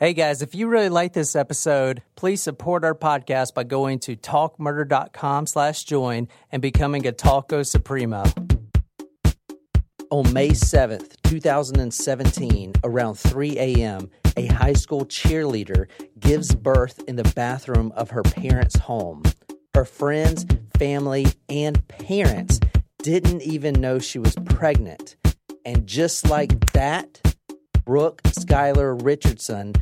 Hey guys, if you really like this episode, please support our podcast by going to talkmurder.com slash join and becoming a Talko Supremo. On May 7th, 2017, around 3 a.m., a high school cheerleader gives birth in the bathroom of her parents' home. Her friends, family, and parents didn't even know she was pregnant. And just like that, Brooke Skylar Richardson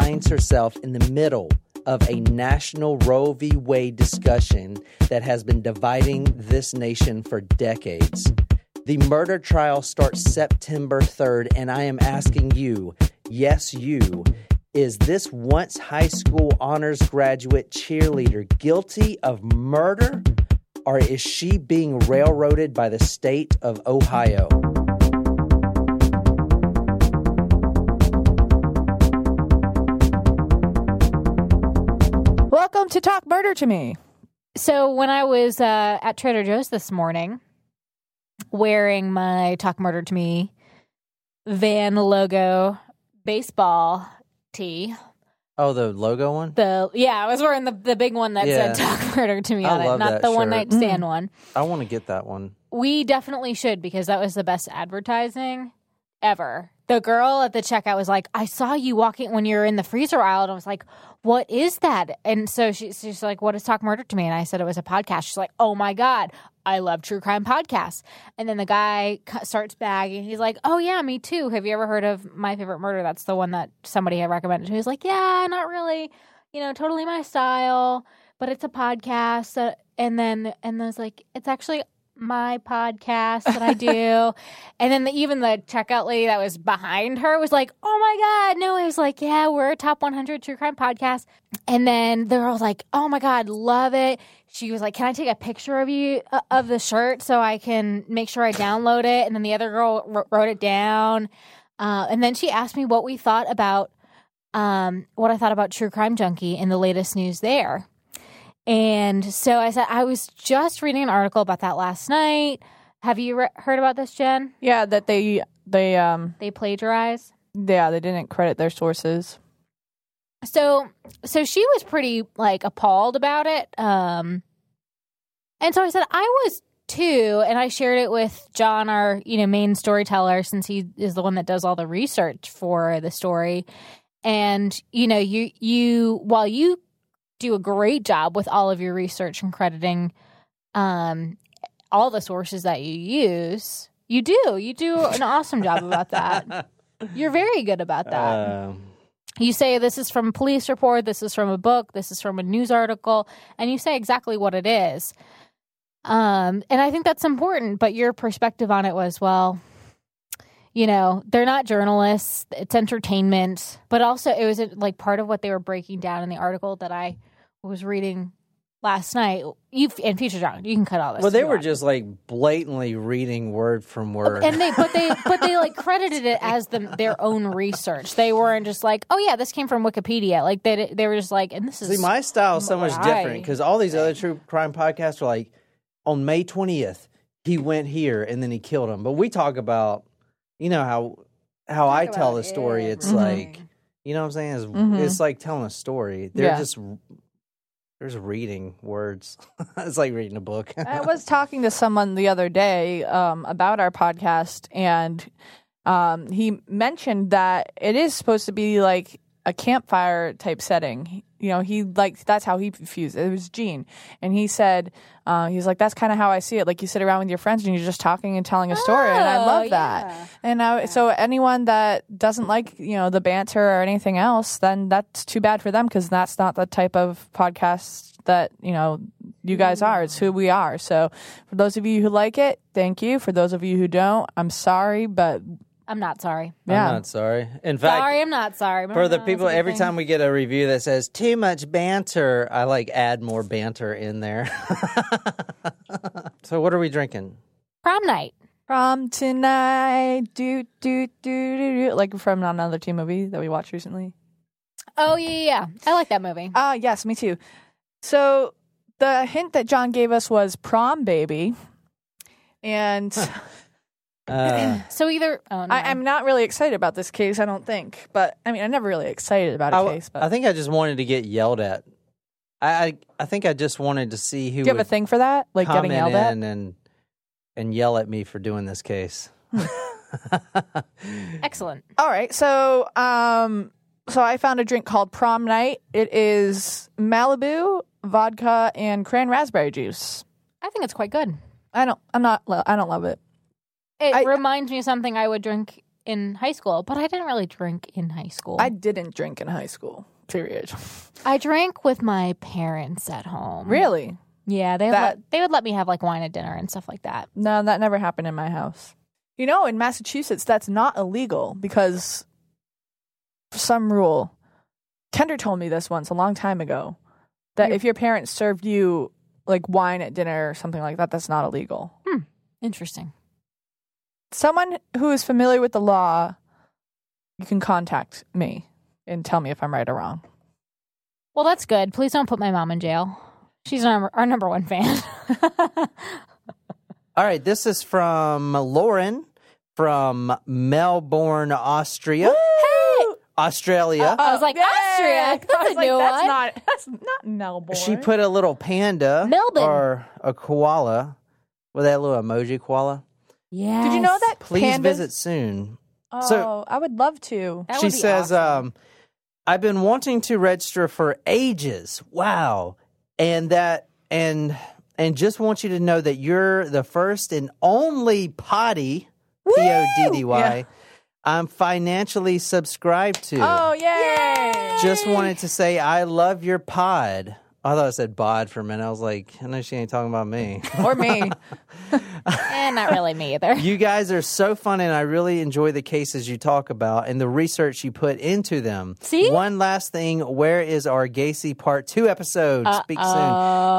finds herself in the middle of a national Roe v. Wade discussion that has been dividing this nation for decades. The murder trial starts September 3rd, and I am asking you, yes, you, is this once high school honors graduate cheerleader guilty of murder, or is she being railroaded by the state of Ohio? Welcome to Talk Murder to Me. So when I was uh, at Trader Joe's this morning, wearing my Talk Murder to Me van logo baseball tee. Oh, the logo one? The yeah, I was wearing the the big one that Yeah. said "Talk Murder to Me" I on it, not that the one shirt. night stand one. I want to get that one. We definitely should because that was the best advertising ever. The girl at the checkout was like, "I saw you walking when you were in the freezer aisle," and I was like, "What is that?" And so she, she's like, "What is Talk Murder to Me?" And I said it was a podcast. She's like, "Oh my god, I love true crime podcasts." And then the guy starts bagging. He's like, "Oh yeah, me too. Have you ever heard of My Favorite Murder? That's the one that somebody had recommended." He was like, "Yeah, not really. You know, totally my style, but it's a podcast." And then and I was like, "It's actually." My podcast that I do, and then the, even the checkout lady that was behind her was like, "Oh my god, no!" I was like, "Yeah, we're a top 100 true crime podcast." And then the girl was like, "Oh my god, love it." She was like, "Can I take a picture of you uh, of the shirt so I can make sure I download it?" And then the other girl wr- wrote it down, uh, and then she asked me what we thought about um, what I thought about True Crime Junkie and the latest news there. And so I said, I was just reading an article about that last night. Have you re- heard about this, Jen? Yeah, that they they um They plagiarize. yeah they didn't credit their sources. So, so she was pretty like appalled about it. Um, and so I said, I was too, and I shared it with John, our you know main storyteller, since he is the one that does all the research for the story. And you know, you you while you do a great job with all of your research and crediting um, all the sources that you use, you do. You do an awesome job about that. You're very good about that. Um, you say this is from a police report, this is from a book, this is from a news article, and you say exactly what it is. Um, and I think that's important, but your perspective on it was, well, you know, they're not journalists, it's entertainment, but also it was uh, like part of what they were breaking down in the article that I was reading last night. You and Future John, you can cut all this. well, they were just like blatantly reading word from word. and they but they but they like credited it as the, their own research. They weren't just like, oh yeah, this came from Wikipedia. Like they they were just like, and this is See, my style is so much what different because all these other true crime podcasts are like, on May 20th, he went here and then he killed him. But we talk about, you know, how how I tell about the story. It's everything. like, you know what I'm saying? It's, Mhm. it's like telling a story. They're Yeah. just, they're just reading words. it's like reading a book. I was talking to someone the other day um, about our podcast, and um, he mentioned that it is supposed to be like a campfire type setting. You know, he like that's how he views it. It was Gene, and he said uh, he's like that's kind of how I see it. Like you sit around with your friends and you're just talking and telling a story, and I Oh, love that. yeah. And I, so anyone that doesn't like you know the banter or anything else, then that's too bad for them because that's not the type of podcast that you know you guys are. It's who we are. So for those of you who like it, thank you. For those of you who don't, I'm sorry, but I'm not sorry. yeah, I'm not sorry. In fact, sorry, I'm not sorry. for the people, that's a good every thing. time we get a review that says too much banter, I like add more banter in there. so, what are we drinking? prom night. Prom tonight, do do do do do, like from another teen movie that we watched recently. Oh yeah, yeah, yeah. I like that movie. Ah, yes, me too. So the hint that John gave us was prom baby, and Uh, So either oh, no. I, I'm not really excited about this case. I don't think, but I mean, I'm never really excited about a I, case. But I think I just wanted to get yelled at. I I, I think I just wanted to see who do you have a thing for that? Like getting yelled at? and and yell at me for doing this case. excellent. All right. So, um, so I found a drink called Prom Night. It is Malibu vodka and cran raspberry juice. I think it's quite good. I don't. I'm not. I don't love it. It I- reminds me of something I would drink in high school, but I didn't really drink in high school. I didn't drink in high school. Period. I drank with my parents at home. Really? Yeah, they That- let, they would let me have like wine at dinner and stuff like that. No, that never happened in my house. You know, in Massachusetts, that's not illegal because for some rule. Kendra told me this once a long time ago that if your parents served you like wine at dinner or something like that, that's not illegal. Hmm, interesting. Someone who is familiar with the law, you can contact me and tell me if I'm right or wrong. Well, that's good. Please don't put my mom in jail. She's our, our number one fan. All right, this is from Lauren from Melbourne, Austria. Australia. I was like, oh, Austria? That's I was a like, new that's one. Not, that's not Melbourne. she put a little panda Melbourne. or a koala with that little emoji koala. Yeah. Did you know that Please pandas- visit soon. Oh, So- I would love to. That she would be says, awesome. um, I've been wanting to register for ages. Wow. And that and and just want you to know that you're the first and only potty P O D D Y Yeah. I'm financially subscribed to. Oh, yay! Just wanted to say I love your pod. I thought I said bod for a minute. I was like, I know she ain't talking about me. Or me. and eh, not really me either. You guys are so fun, and I really enjoy the cases you talk about and the research you put into them. See? One last thing where is our Gacy Part 2 episode? Speak soon.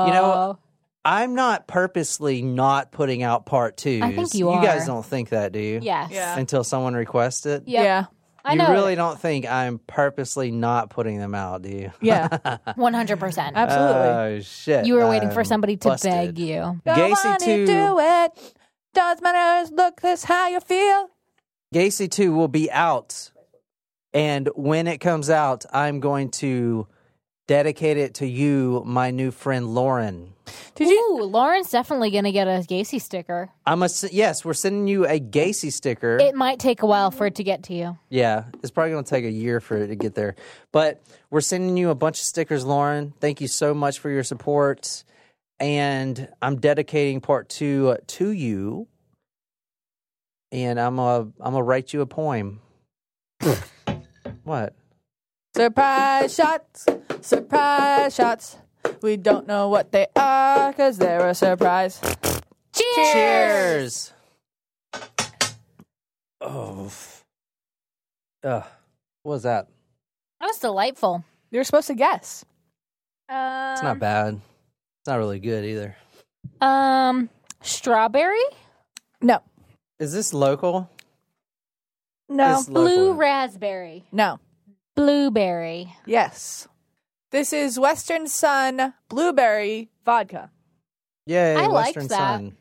You know, I'm not purposely not putting out Part two. I think you You guys don't think that, do you? yes. Yeah. Until someone requests it? Yep. Yeah. I you really don't think I'm purposely not putting them out, do you? Yeah. 100%. Absolutely. Oh, shit. you were waiting for I'm somebody to busted. beg you. Gacy Go on two- and do it. Does matter. Look, this how you feel. Gacy 2 will be out. And when it comes out, I'm going to dedicate it to you, my new friend Lauren. Did you? Ooh, Lauren's definitely going to get a Gacy sticker. I'm a yes, we're sending you a Gacy sticker. It might take a while for it to get to you. yeah, it's probably going to take a year for it to get there. But we're sending you a bunch of stickers, Lauren. Thank you so much for your support. And I'm dedicating part 2 uh, to you. And I'm a I'm going to write you a poem. what? Surprise shots. Surprise shots. We don't know what they are because they're a surprise. Cheers! Cheers. Oh. Ugh. What was that? That was delightful. You're supposed to guess. Um, It's not bad. It's not really good either. Um, strawberry, No. Is this local? No. It's local. blue raspberry, No. blueberry. Yes. This is Western Son Blueberry Vodka. Yay, I liked Western that. Sun.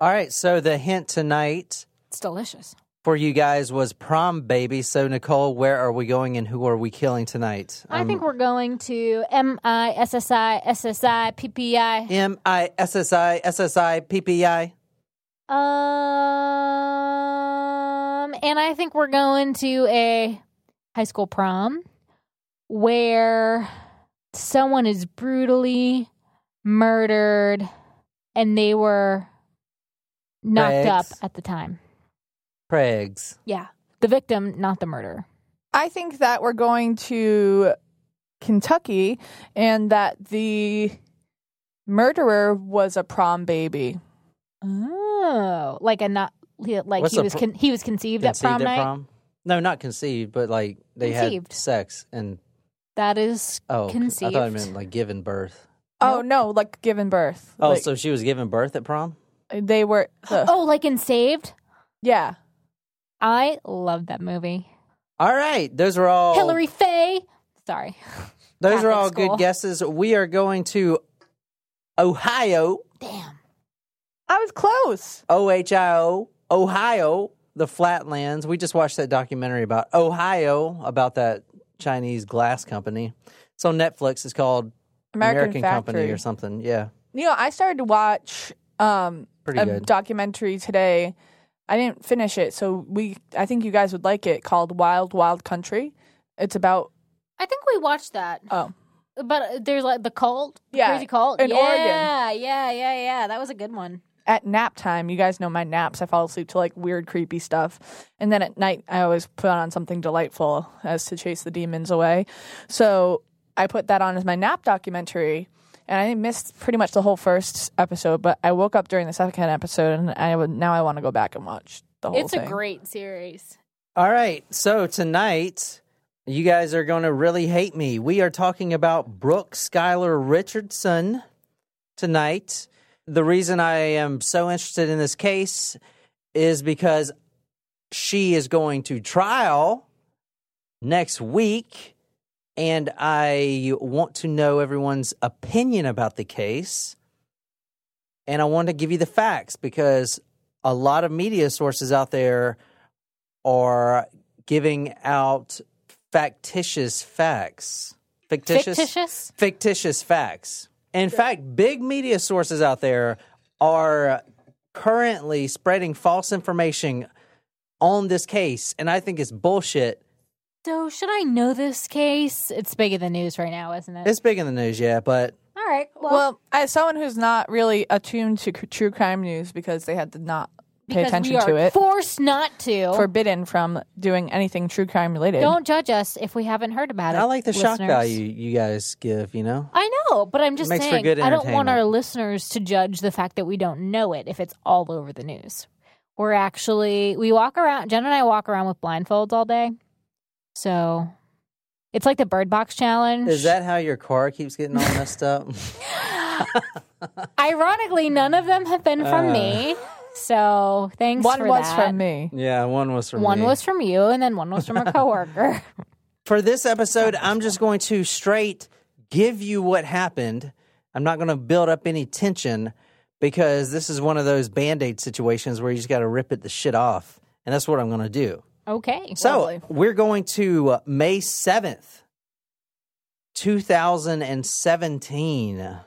All right, so the hint tonight It's delicious. for you guys was prom baby. So Nicole, where are we going and who are we killing tonight? I Um, think we're going to M I S S I S S I P P I. M I S S I S S I P P I. Um, and I think we're going to a high school prom where someone is brutally murdered and they were knocked up at the time. Pregs. Yeah. The victim, not the murderer. I think that we're going to Kentucky and that the murderer was a prom baby. Oh, like a not like What's he was pr- con- he was conceived, at Conceived prom night. prom? No, not conceived, but like they Conceived. had sex and That is oh, I conceived. thought I meant like given birth. Oh no, like given birth. Oh, Like, so she was giving birth at prom? they were. the- oh, like in Saved. yeah. I love that movie. All right, those are all Hilary Faye. Sorry. Those are Catholic all school. good guesses. We are going to Ohio, Damn. I was close. O H I O, Ohio, the Flatlands. We just watched that documentary about Ohio about that Chinese glass company. It's on Netflix. It's called American, Company or something. Yeah, You know, I started to watch um, pretty a good. documentary today. I didn't finish it, so we. I think you guys would like it. Called Wild Wild Country. It's about I think we watched that. oh But uh, there's like the cult, the Yeah, crazy cult in yeah, Oregon. Yeah, yeah, yeah, yeah. That was a good one. At nap time. You guys know my naps. I fall asleep to like weird, creepy stuff, and then at night I always put on something delightful as to chase the demons away. So I put that on as my nap documentary. And I missed pretty much the whole first episode, but I woke up during the second episode, and I would now I want to go back and watch the whole It's thing. a great series. All right. So tonight, you guys are going to really hate me. We are talking about Brooke Skylar Richardson tonight. The reason I am so interested in this case is because she is going to trial next week. And I want to know everyone's opinion about the case. And I want to give you the facts because a lot of media sources out there are giving out factitious facts. Fictitious? Fictitious? Fictitious facts. In fact, big media sources out there are currently spreading false information on this case, and I think it's bullshit. So should I know this case? It's big in the news right now, isn't it? It's big in the news, yeah, but All right. Well, Well, as someone who's not really attuned to c- true crime news because they had to not pay because attention we are to it, forced not to. forbidden from doing anything true crime related. Don't judge us if we haven't heard about it. I like the shock listeners. value you guys give, you know? I know, but I'm just Makes for saying good I don't want our listeners to judge the fact that we don't know it if it's all over the news. We're actually we walk around Jen and I walk around with blindfolds all day. So it's like the bird box challenge. Is that how your car keeps getting all messed up? Ironically, none of them have been from Uh. me. So thanks One for was that. from me. yeah, one was from One me. was from you, and then one was from a coworker. For this episode, I'm just going to straight give you what happened. I'm not going to build up any tension because this is one of those band aid situations where you just got to rip it the shit off. And that's what I'm going to do. okay. So Lovely. we're going to uh, May 7th, 2017.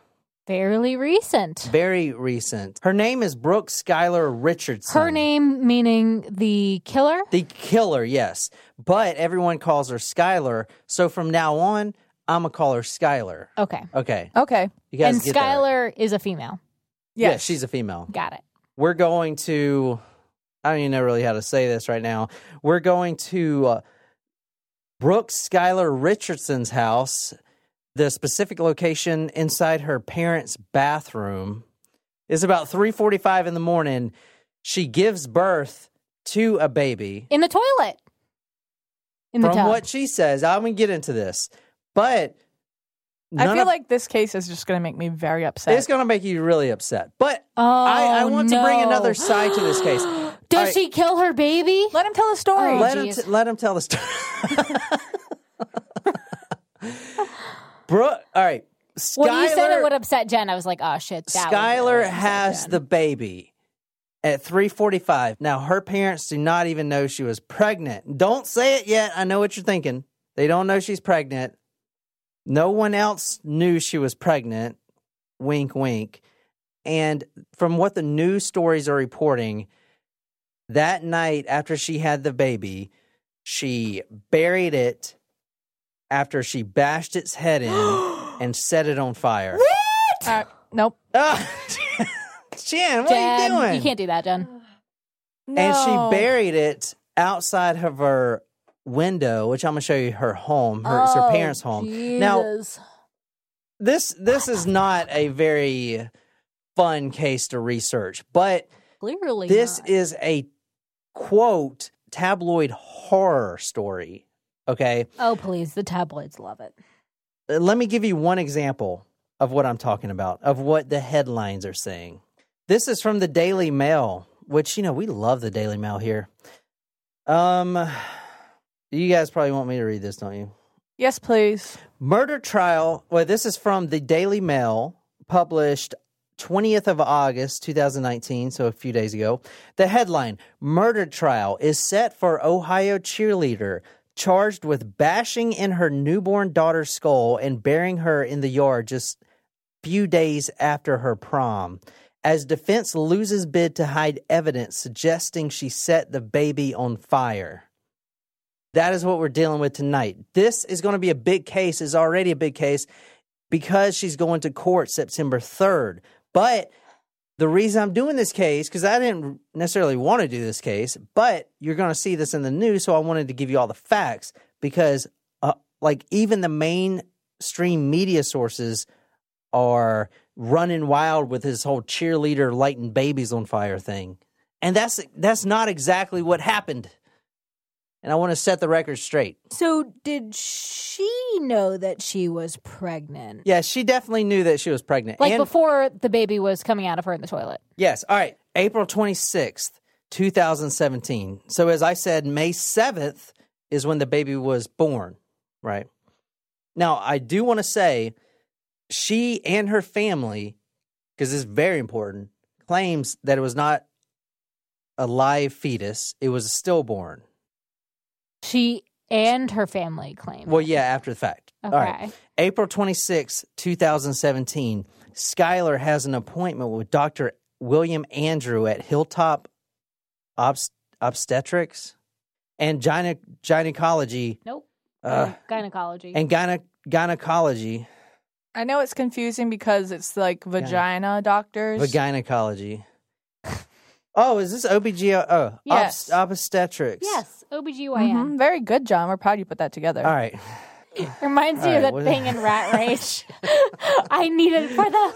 Fairly recent. Very recent. Her name is Brooke Skylar Richardson. Her name meaning the killer? The killer, yes. But everyone calls her Skylar. So from now on, I'm going to call her Skylar. Okay. Okay. Okay. You guys And get that. Skylar is a female. Yeah, Yes. she's a female. Got it. We're going to, I don't even know really how to say this right now. We're going to uh, Brooke Skylar Richardson's house. The specific location inside her parents' bathroom is about 3:45 in the morning. She gives birth to a baby. In the toilet. In the From tub. what she says, I'm gonna get into this, but I feel of- like this case is just going to make me very upset. it's gonna make you really upset. But oh, I, I oh, want to bring another side to this case. Does All right. she kill her baby? Let him tell the story. Oh, let him t- let him tell the story. Brooke, all right. When you said it would upset Jen, I was like, oh shit. That Skylar has Jen. the baby at 3:45. Now her parents do not even know she was pregnant. Don't say it yet. I know what you're thinking. They don't know she's pregnant. No one else knew she was pregnant. Wink wink. And from what the news stories are reporting, that night after she had the baby, she buried it after she bashed its head in and set it on fire. Uh, nope. Ah, Jen, what Jen, are you doing? You can't do that, Jen. No. And she buried it outside of her window, which I'm gonna show you her home. Her, it's Oh, her parents' home. Now, this this is not a very fun case to research, but clearly this not. is a quote tabloid horror story. Okay, Oh please, the tabloids love it. Uh, let me give you one example of what I'm talking about, of what the headlines are saying. This is from the Daily Mail, which you know we love the Daily Mail here. Um, you guys probably want me to read this, don't you? Yes, please. Murder trial. Well, this is from the Daily Mail, published 20th of August, 2019, so a few days ago. The headline Murder Trial is set for Ohio cheerleader charged with bashing in her newborn daughter's skull and burying her in the yard just few days after her prom. As defense loses bid to hide evidence suggesting she set the baby on fire. That is what we're dealing with tonight. This is going to be a big case, is already a big case because she's going to court September 3rd. But the reason I'm doing this case, because I didn't necessarily want to do this case, but you're going to see this in the news. So I wanted to give you all the facts because, uh, like, even the mainstream media sources are running wild with this whole cheerleader lighting babies on fire thing. And that's that's not exactly what happened. And I want to set the record straight. So, did she know that she was pregnant? Yeah, she definitely knew that she was pregnant. Like And- before the baby was coming out of her in the toilet. Yes. All right. April 26th, 2017. So, as I said, May 7th is when the baby was born, right? Now, I do want to say she and her family, because this is very important, claims that it was not a live fetus, it was a stillborn. She and her family claim. Well, yeah, after the fact. Okay. All right. April 26, 2017, Skylar has an appointment with Dr. William Andrew at Hilltop Obst- Obstetrics and gyne- Gynecology Nope. uh, Gynecology. and gyne- Gynecology, I know it's confusing because it's like vagina doctors. Vagynecology. Oh, is this OBGYN? Oh, Yes. obst- obstetrics. yes, OBGYN. Mhm. Very good, John. We're proud you put that together. All right. Reminds All you right, of that what- thing in Rat Race. I need it for the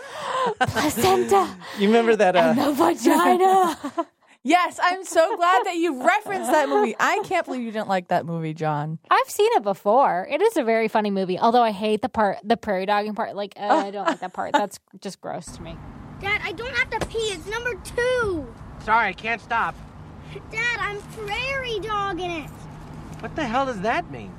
placenta You remember that? and Uh, the vagina. Yes, I'm so glad that you referenced that movie. I can't believe you didn't like that movie, John. I've seen it before. It is a very funny movie. Although I hate the part, the prairie dogging part. Like uh, I don't like that part. That's just gross to me. Dad, I don't have to pee. It's number two. Sorry, I can't stop. Dad, I'm prairie dogging it. What the hell does that mean?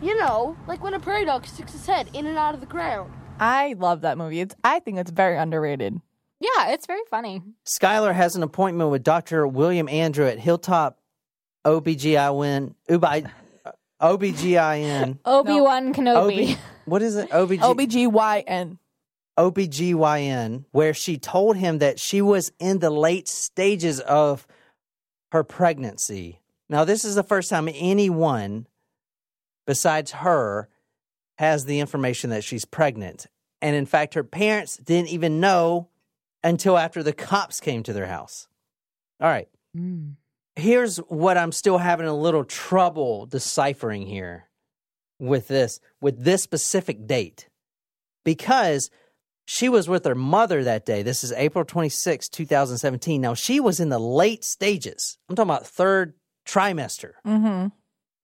You know, like when a prairie dog sticks his head in and out of the ground. I love that movie. It's I think it's very underrated. Yeah, it's very funny. Skylar has an appointment with Dr. William Andrew at Hilltop OBGYN. Ubi, OBGYN. Obi Wan Kenobi. OB, what is it? OBG, OBGYN. OBGYN, where she told him that she was in the late stages of her pregnancy. Now, this is the first time anyone besides her has the information that she's pregnant. And in fact, her parents didn't even know until after the cops came to their house. All right. Mm. Here's what I'm still having a little trouble deciphering here with this with this specific date. Because she was with her mother that day. This is April 26, 2017. Now, she was in the late stages. I'm talking about third trimester. Mm-hmm. All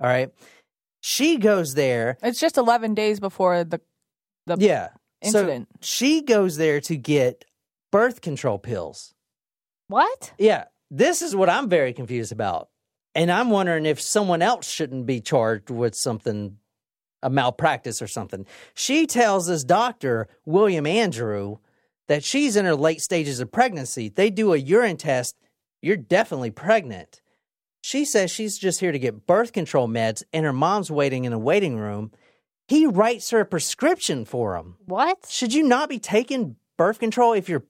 right. She goes there. It's just 11 days before the the Yeah. incident. So she goes there to get birth control pills. What? Yeah. This is what I'm very confused about. And I'm wondering if someone else shouldn't be charged with something, a malpractice or something. She tells this doctor, William Andrew, that she's in her late stages of pregnancy. They do a urine test. You're definitely pregnant. She says she's just here to get birth control meds, and her mom's waiting in a waiting room. He writes her a prescription for them. What? Should you not be taking birth control if you're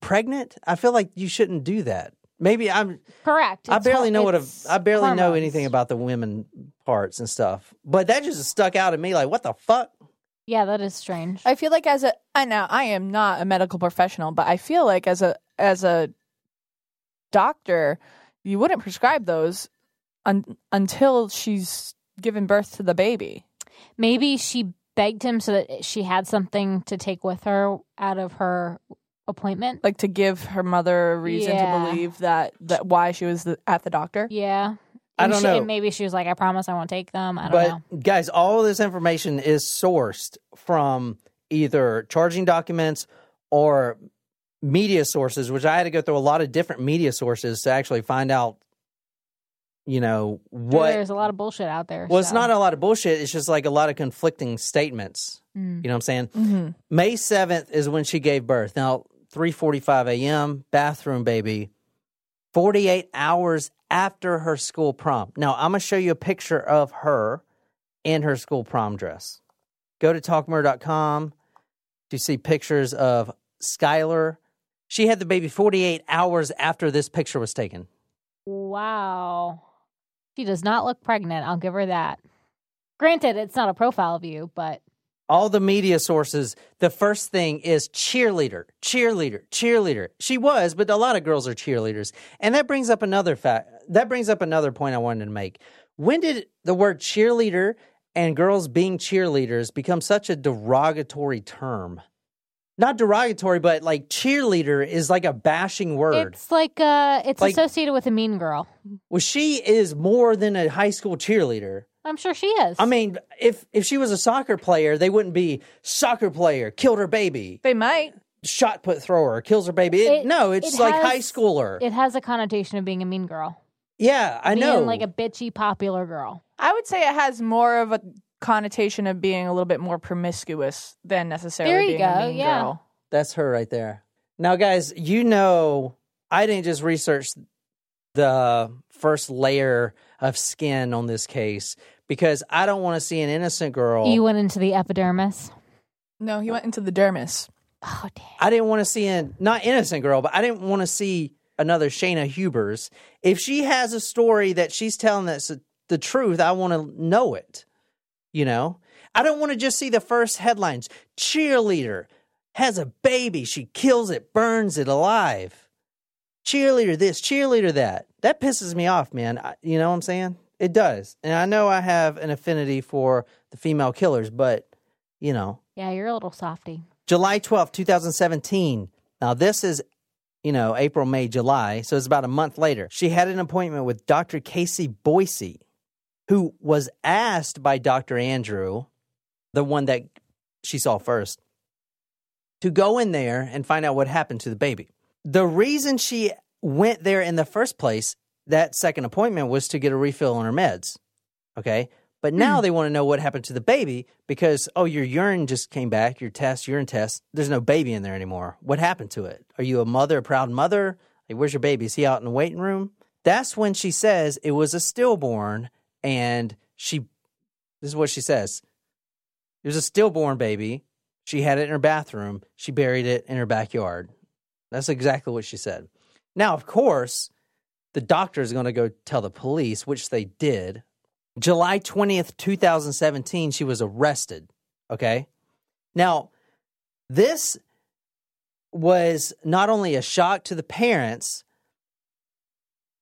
pregnant? I feel like you shouldn't do that. Maybe I'm. Correct. I It's barely hor- know what a. it's I barely know hormones. anything about the women parts and stuff. But that just stuck out at me. Like, what the fuck? Yeah, that is strange. I feel like as a I know I am not a medical professional, but I feel like as a as a doctor, you wouldn't prescribe those un, until she's given birth to the baby. Maybe she begged him so that she had something to take with her out of her appointment. Like to give her mother a reason Yeah. to believe that that why she was the, at the doctor. Yeah. I And don't she- know. And maybe she was like, "I promise I won't take them." I don't But know. guys, all of this information is sourced from either charging documents or media sources, which I had to go through a lot of different media sources to actually find out. You know what? There's a lot of bullshit out there. Well, it's so. not a lot of bullshit. It's just like a lot of conflicting statements. Mm. You know what I'm saying? Mm-hmm. May 7th is when she gave birth. Now, 3:45 a.m. bathroom baby 48 hours after her school prom. Now, I'm going to show you a picture of her in her school prom dress. Go to talkmurder.com to see pictures of Skylar. She had the baby 48 hours after this picture was taken. Wow. She does not look pregnant. I'll give her that. Granted, it's not a profile view, but all the media sources, the first thing is cheerleader, cheerleader, cheerleader. She was, but a lot of girls are cheerleaders. And that brings up another fact. That brings up another point I wanted to make. When did the word cheerleader and girls being cheerleaders become such a derogatory term? Not derogatory, but like cheerleader is like a bashing word. it's like uh it's Like- associated with a mean girl. well, she is more than a high school cheerleader. I'm sure she is. I mean, if if she was a soccer player, they wouldn't be soccer player killed her baby. They might. shot put thrower kills her baby. It, It- no, it's it like has- high schooler. it has a connotation of being a mean girl. yeah, I being know. like a bitchy popular girl. I would say it has more of a connotation of being a little bit more promiscuous than necessarily There you being a mean yeah. girl. That's her right there. Now, guys, you know, I didn't just research the first layer of skin on this case because I don't want to see an innocent girl. You went into the epidermis. No, he went into the dermis. Oh damn. I didn't want to see an not innocent girl, but I didn't want to see another Shayna Hubers. If she has a story that she's telling that's the truth, I want to know it. You know, I don't want to just see the first headlines. Cheerleader has a baby, she kills it, burns it alive. Cheerleader this, cheerleader that. That pisses me off, man. I, you know what I'm saying? It does. And I know I have an affinity for the female killers, but you know, Yeah, you're a little softy. July twelfth, 2017. Now, this is, you know, April, May, July. So it's about a month later. She had an appointment with Dr. Casey Boise, who was asked by Dr. Andrew, the one that she saw first, to go in there and find out what happened to the baby. The reason she went there in the first place, that second appointment, was to get a refill on her meds. Okay. But now hmm. they want to know what happened to the baby because, oh, your urine just came back, your test, urine test. There's no baby in there anymore. What happened to it? Are you a mother, a proud mother? Like, where's your baby? Is he out in the waiting room? That's when she says it was a stillborn and she, this is what she says. It was a stillborn baby. She had it in her bathroom. She buried it in her backyard. That's exactly what she said. Now, of course, the doctor is going to go tell the police, which they did. July 20th, 2017, she was arrested. Okay. Now, this was not only a shock to the parents,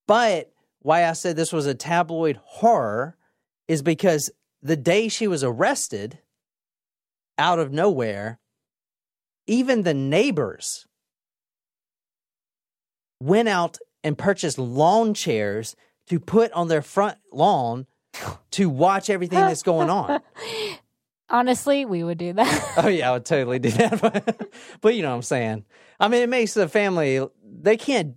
but why I said this was a tabloid horror is because the day she was arrested, out of nowhere, even the neighbors went out and purchased lawn chairs to put on their front lawn to watch everything that's going on. Honestly, we would do that. Oh yeah, I would totally do that. but you know what I'm saying. I mean, it makes the family they can't.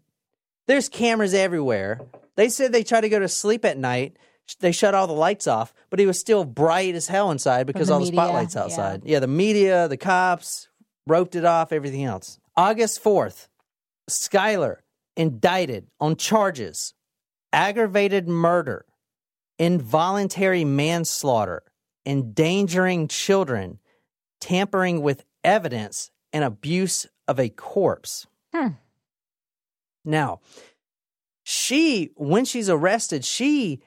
There's cameras everywhere. They said they tried to go to sleep at night. They shut all the lights off, but it was still bright as hell inside because the all the media, spotlights outside. Yeah. the media, the cops roped it off, everything else. August 4th, Skylar indicted on charges aggravated murder, involuntary manslaughter, endangering children, tampering with evidence, and abuse of a corpse. Hmm. Now, she, when she's arrested, she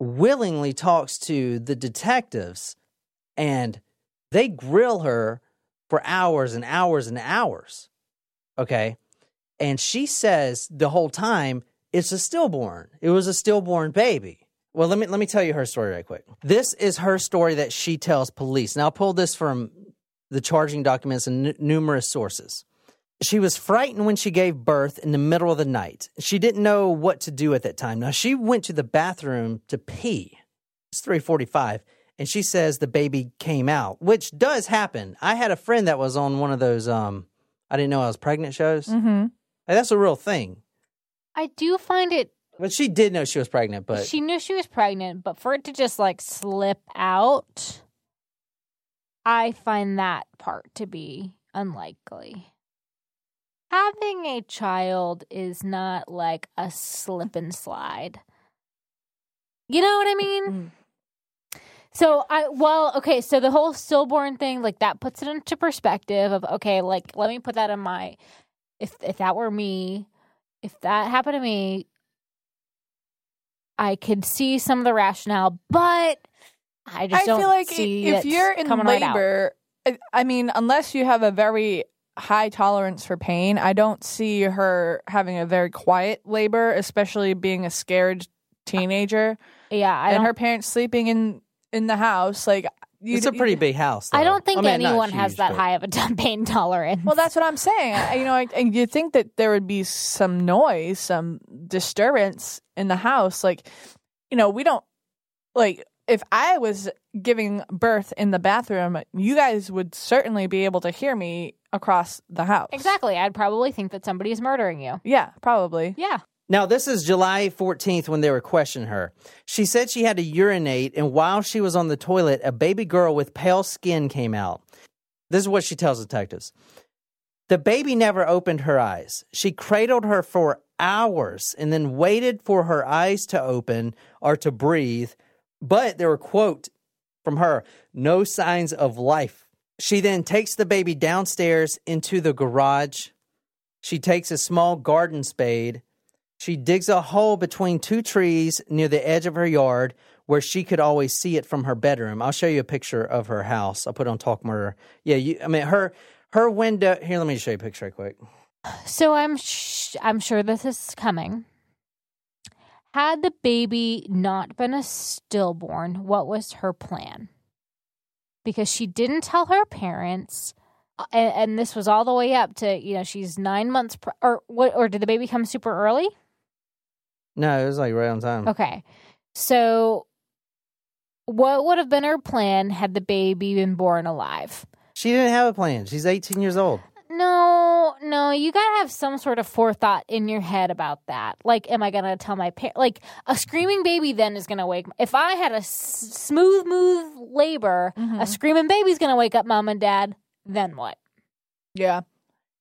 willingly talks to the detectives and they grill her for hours and hours and hours. Okay. And she says the whole time it's a stillborn. It was a stillborn baby. Well, let me let me tell you her story right quick. This is her story that she tells police. Now, I pulled this from the charging documents and n- numerous sources. She was frightened when she gave birth in the middle of the night. She didn't know what to do at that time. Now, she went to the bathroom to pee. It's 3:45 and she says the baby came out, which does happen. I had a friend that was on one of those um I didn't know I was pregnant shows. Mm-hmm. Like, that's a real thing. I do find it. But she did know she was pregnant, but she knew she was pregnant, but for it to just like slip out, I find that part to be unlikely. Having a child is not like a slip and slide. You know what I mean? Mm. So I well, okay, so the whole stillborn thing, like that puts it into perspective of okay, like let me put that in my if if that were me, if that happened to me, I could see some of the rationale, but I just I don't feel like see if you're in right labor, I- I mean, unless you have a very high tolerance for pain, I don't see her having a very quiet labor, especially being a scared teenager yeah, I and don't her parents sleeping in in the house. Like, you, it's a pretty big house. I don't think mean, not anyone has that but- high of a pain tolerance. Well, that's what I'm saying. I, you know, I, and you think that there would be some noise, some disturbance in the house. Like, you know, we don't like if I was giving birth in the bathroom, you guys would certainly be able to hear me across the house. exactly. I'd probably think that somebody is murdering you. Yeah, probably. Yeah. Now, this is July 14th when they were questioning her. She said she had to urinate, and while she was on the toilet, a baby girl with pale skin came out. This is what she tells detectives. The baby never opened her eyes. She cradled her for hours and then waited for her eyes to open or to breathe. But there were, quote, from her, no signs of life. She then takes the baby downstairs into the garage. She takes a small garden spade. She digs a hole between two trees near the edge of her yard where she could always see it from her bedroom. I'll show you a picture of her house. I'll put on Talk Murder. Yeah, you, I mean her her window. Here, let me show you a picture right quick. So I'm sh- I'm sure this is coming. Had the baby not been a stillborn, what was her plan? Because she didn't tell her parents, and, and this was all the way up to you know she's nine months pre- or what or did the baby come super early? No, it was like right on time. Okay, so what would have been her plan had the baby been born alive? She didn't have a plan. She's 18 years old. No, no, you gotta have some sort of forethought in your head about that. Like, am I gonna tell my parent? Like, a screaming baby then is gonna wake. If I had a s- smooth, smooth labor, mm-hmm. a screaming baby's gonna wake up mom and dad. Then what? Yeah.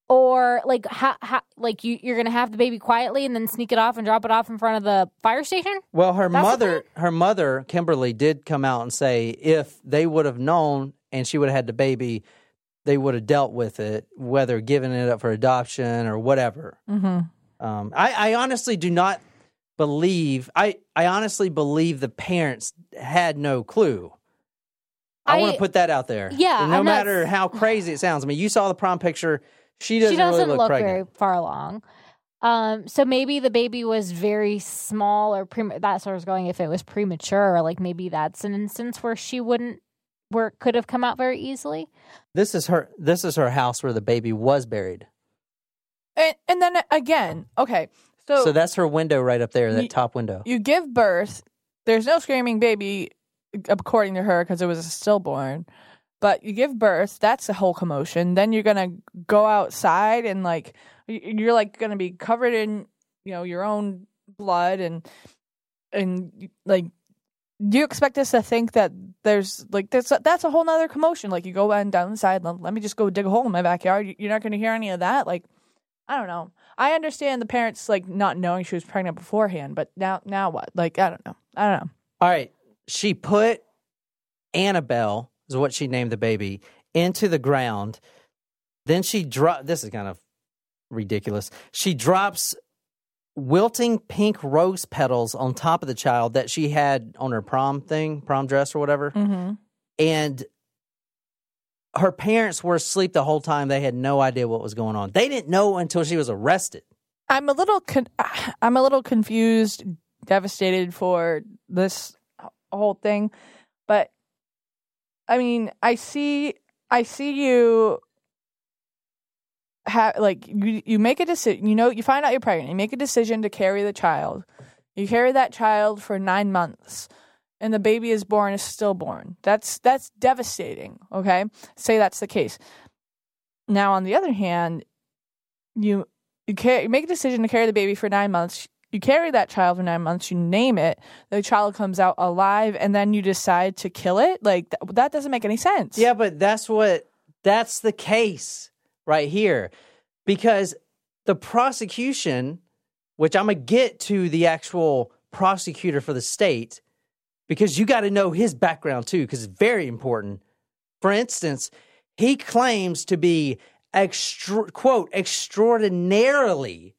Or like, how, how, like you, you're gonna have the baby quietly and then sneak it off and drop it off in front of the fire station? Well, her That's mother, her mother, Kimberly, did come out and say if they would have known and she would have had the baby, they would have dealt with it, whether giving it up for adoption or whatever. Mm-hmm. Um, I, I honestly do not believe. I, I honestly believe the parents had no clue. I, want to put that out there. Yeah, And no I'm not- matter how crazy it sounds. I mean, you saw the prom picture. She doesn't, she doesn't really look, look very far along. Um, so maybe the baby was very small or prem- that's where I was going. If it was premature, like maybe that's an instance where she wouldn't, where it could have come out very easily. This is her. This is her house where the baby was buried. And and then again, okay. So, So that's her window right up there. That Ye- top window. you give birth. There's no screaming baby, according to her, because it was a stillborn. But you give birth. That's a whole commotion. Then you're gonna go outside and like you're like gonna be covered in you know your own blood and and like. Do you expect us to think that there's like that's that's a whole nother commotion? Like you go and down the side. Let, me just go dig a hole in my backyard. You- You're not going to hear any of that. Like I don't know. I understand the parents like not knowing she was pregnant beforehand, but now now what? Like I don't know. I don't know. All right. She put Annabelle, is what she named the baby, into the ground. Then she dropped, this is kind of ridiculous. She drops wilting pink rose petals on top of the child that she had on her prom thing, prom dress or whatever. Mm-hmm. And her parents were asleep the whole time. They had no idea what was going on. They didn't know until she was arrested. I'm a little con- I'm a little confused, devastated for this whole thing, but I mean, I see I see you have like you you make a decision, you know, you find out you're pregnant, you make a decision to carry the child. You carry that child for 9 months and the baby is born is stillborn. That's that's devastating, okay? Say that's the case. Now on the other hand, you you, ca- you make a decision to carry the baby for nine months. You carry that child for nine months. You name it. The child comes out alive, and then you decide to kill it. Like th- that doesn't make any sense. Yeah, but that's what that's the case right here. Because the prosecution, which I'm gonna get to the actual prosecutor for the state, because you got to know his background too, because it's very important. For instance, he claims to be extra, quote extraordinarily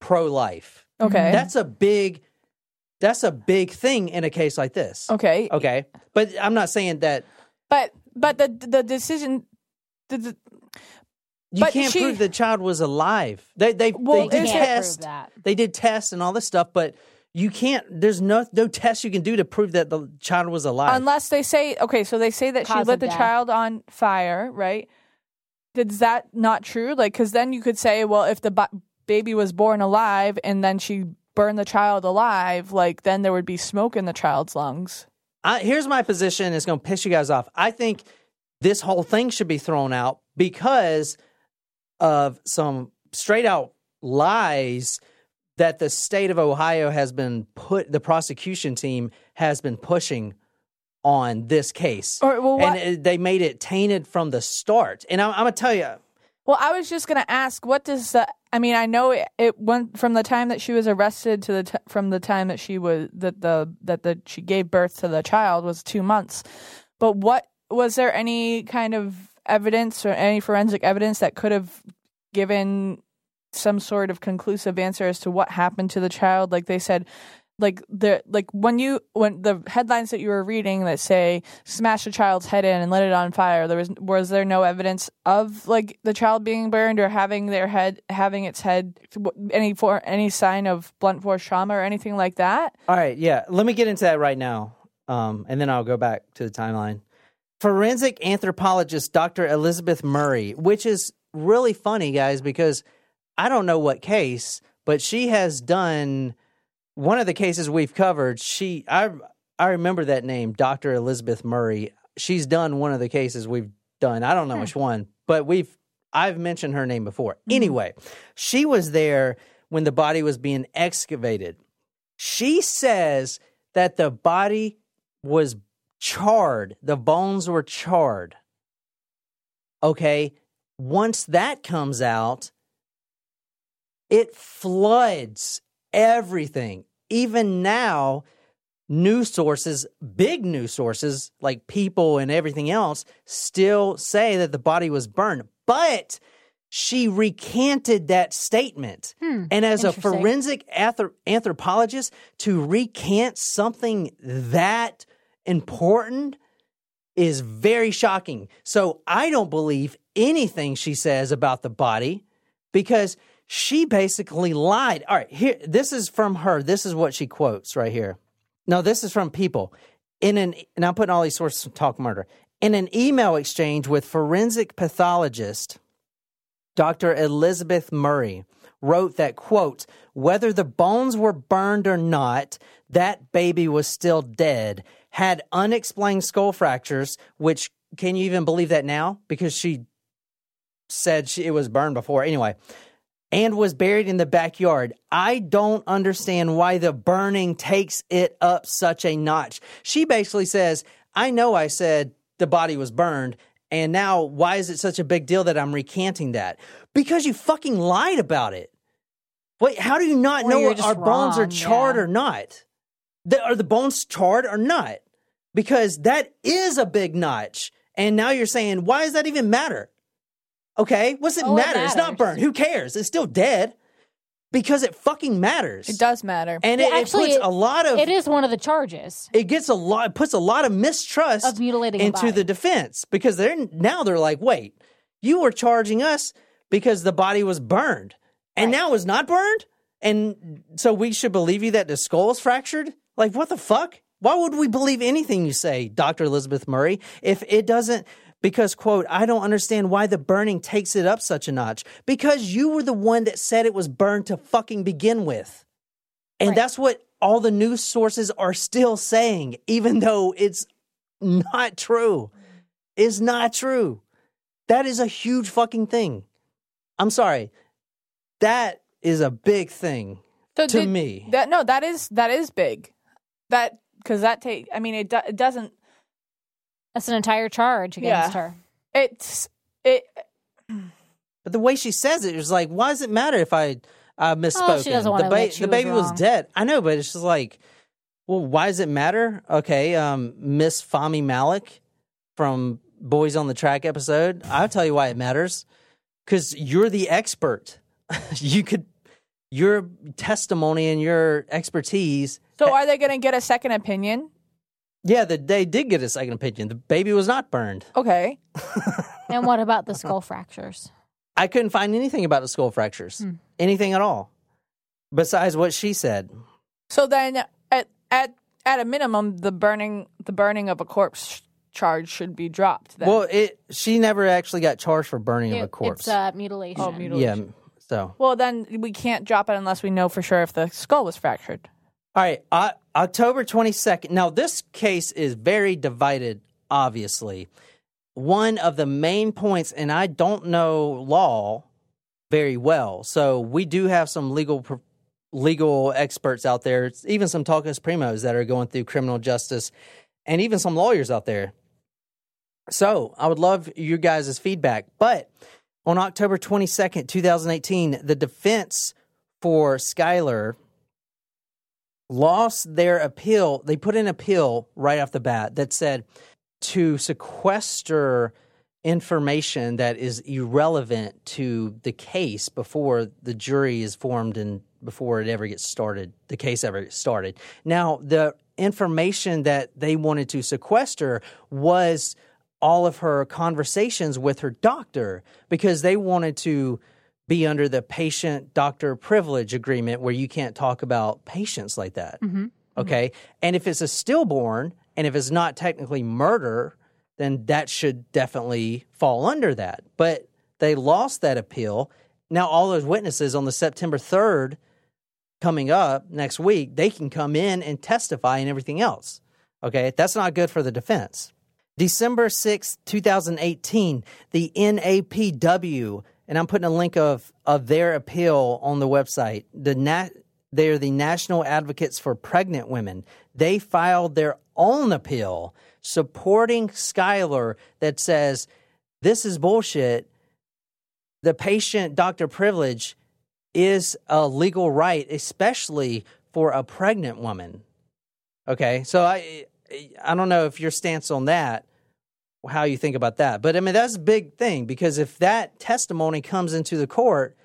pro-life. Okay. That's a big that's a big thing in a case like this. okay. Okay. But I'm not saying that But but the the decision the, the, you But can't she- prove the child was alive. They they, Well, they did is Can't prove tests. that. They did tests and all this stuff, but you can't there's no no test you can do to prove that the child was alive. unless they say okay, so they say that she Cause lit the death. child on fire, right? Is that not true? Like, because then you could say, well, if the bu- baby was born alive and then she burned the child alive, like then there would be smoke in the child's lungs. I, here's my position. It's going to piss you guys off. I think this whole thing should be thrown out because of some straight out lies that the state of Ohio has been put, the prosecution team has been pushing on this case. Well, and uh, they made it tainted from the start. And I'm, I'm going to tell you, Well, I was just gonna ask, what does the? I mean, I know it, it went from the time that she was arrested to the t- from the time that she was that the that the she gave birth to the child was two months. But what was there any kind of evidence or any forensic evidence that could have given some sort of conclusive answer as to what happened to the child? Like they said, like the like when you when the headlines that you were reading that say smash a child's head in and lit it on fire there was was there no evidence of like the child being burned or having their head having its head any for any sign of blunt force trauma or anything like that All right, yeah. Let me get into that right now, um, and then I'll go back to the timeline. Forensic anthropologist Dr. Elizabeth Murray, which is really funny, guys, because I don't know what case, but she has done one of the cases we've covered. She, I, I remember that name, Dr. Elizabeth Murray. She's done one of the cases we've done. I don't know hmm. which one, but we've I've mentioned her name before. Hmm. Anyway, she was there when the body was being excavated. She says that the body was charred, the bones were charred. Okay, once that comes out, it floods everything. Even now, news sources, big news sources like people and everything else, still say that the body was burned. But she recanted that statement. Hmm. and as a forensic anthro- anthropologist, to recant something that important is very shocking. So I don't believe anything she says about the body because she basically lied. All right, here this is from her. This is what she quotes right here. No, this is from people. In an and I'm putting all these sources from Talk Murder. In an email exchange with forensic pathologist Dr. Elizabeth Murray wrote that quote, whether the bones were burned or not, that baby was still dead, had unexplained skull fractures, which can you even believe that now? Because she said she, it was burned before. Anyway, and was buried in the backyard. I don't understand why the burning takes it up such a notch. She basically says, I know I said the body was burned, and now why is it such a big deal that I'm recanting that? Because you fucking lied about it. Wait, how do you not Or know you're if just our bones are charred yeah. or not? The, are the bones charred or not? Because that is a big notch. And now you're saying, why does that even matter? Okay, what's it Oh, it matter? It's not burned. Who cares? It's still dead because it fucking matters. it does matter and Well, it, it actually, puts it- a lot of It is one of the charges. it gets a lot it puts a lot of mistrust Of mutilating into the defense because they're now they're like wait you were charging us because the body was burned and Right. now it's not burned and so we should believe you that the skull is fractured like what the fuck why would we believe anything you say dr elizabeth murray if it doesn't because quote i don't understand why the burning takes it up such a notch because you were the one that said it was burned to fucking begin with and Right. that's what all the news sources are still saying, even though it's not true. It's not true. That is a huge fucking thing. I'm sorry. That is a big thing So to did- me. that no that is that is big that because that take i mean it, do, it doesn't That's an entire charge against Yeah. her. it's it But the way she says it is like, why does it matter if I I misspoke? Oh, doesn't the, wanna admit she the was baby was wrong. dead. I know, but it's just like, well, why does it matter? Okay, um, Miss Fami Malik from Boys on the Track episode. I'll tell you why it matters. Because you're the expert. you could your testimony and your expertise. So are they going to get a second opinion? Yeah, the, they did get a second opinion. The baby was not burned. Okay. and what about the skull fractures? I couldn't find anything about the skull fractures, Hmm. anything at all, besides what she said. So then at at at a minimum the burning the burning of a corpse charge should be dropped then. Well, it she never actually got charged for burning of a corpse. It's uh, mutilation. Oh, mutilation. yeah, so Well, then we can't drop it unless we know for sure if the skull was fractured. All right, uh, October twenty second. Now this case is very divided. Obviously, one of the main points, and I don't know law very well, so we do have some legal legal experts out there, even some talkers primos that are going through criminal justice, and even some lawyers out there. So I would love your guys' feedback. But on October 22nd, 2018, the defense for Skylar lost their appeal. They put in appeal right off the bat that said to sequester information that is irrelevant to the case before the jury is formed and before it ever gets started, the case ever gets started. Now, the information that they wanted to sequester was all of her conversations with her doctor because they wanted to be under the patient doctor privilege agreement where you can't talk about patients like that. Mm-hmm. Mm-hmm. Okay. And if it's a stillborn and if it's not technically murder, then that should definitely fall under that. But they lost that appeal. Now, all those witnesses on the September 3rd coming up next week, they can come in and testify and everything else. Okay. That's not good for the defense. December 6th, 2018, the NAPW, and I'm putting a link of, of their appeal on the website. The nat, they're the National Advocates for Pregnant Women. They filed their own appeal supporting Skylar that says this is bullshit. The patient doctor privilege is a legal right, especially for a pregnant woman. Okay, so I I don't know if your stance on that, how you think about that, but I mean that's a big thing because if that testimony comes into the court,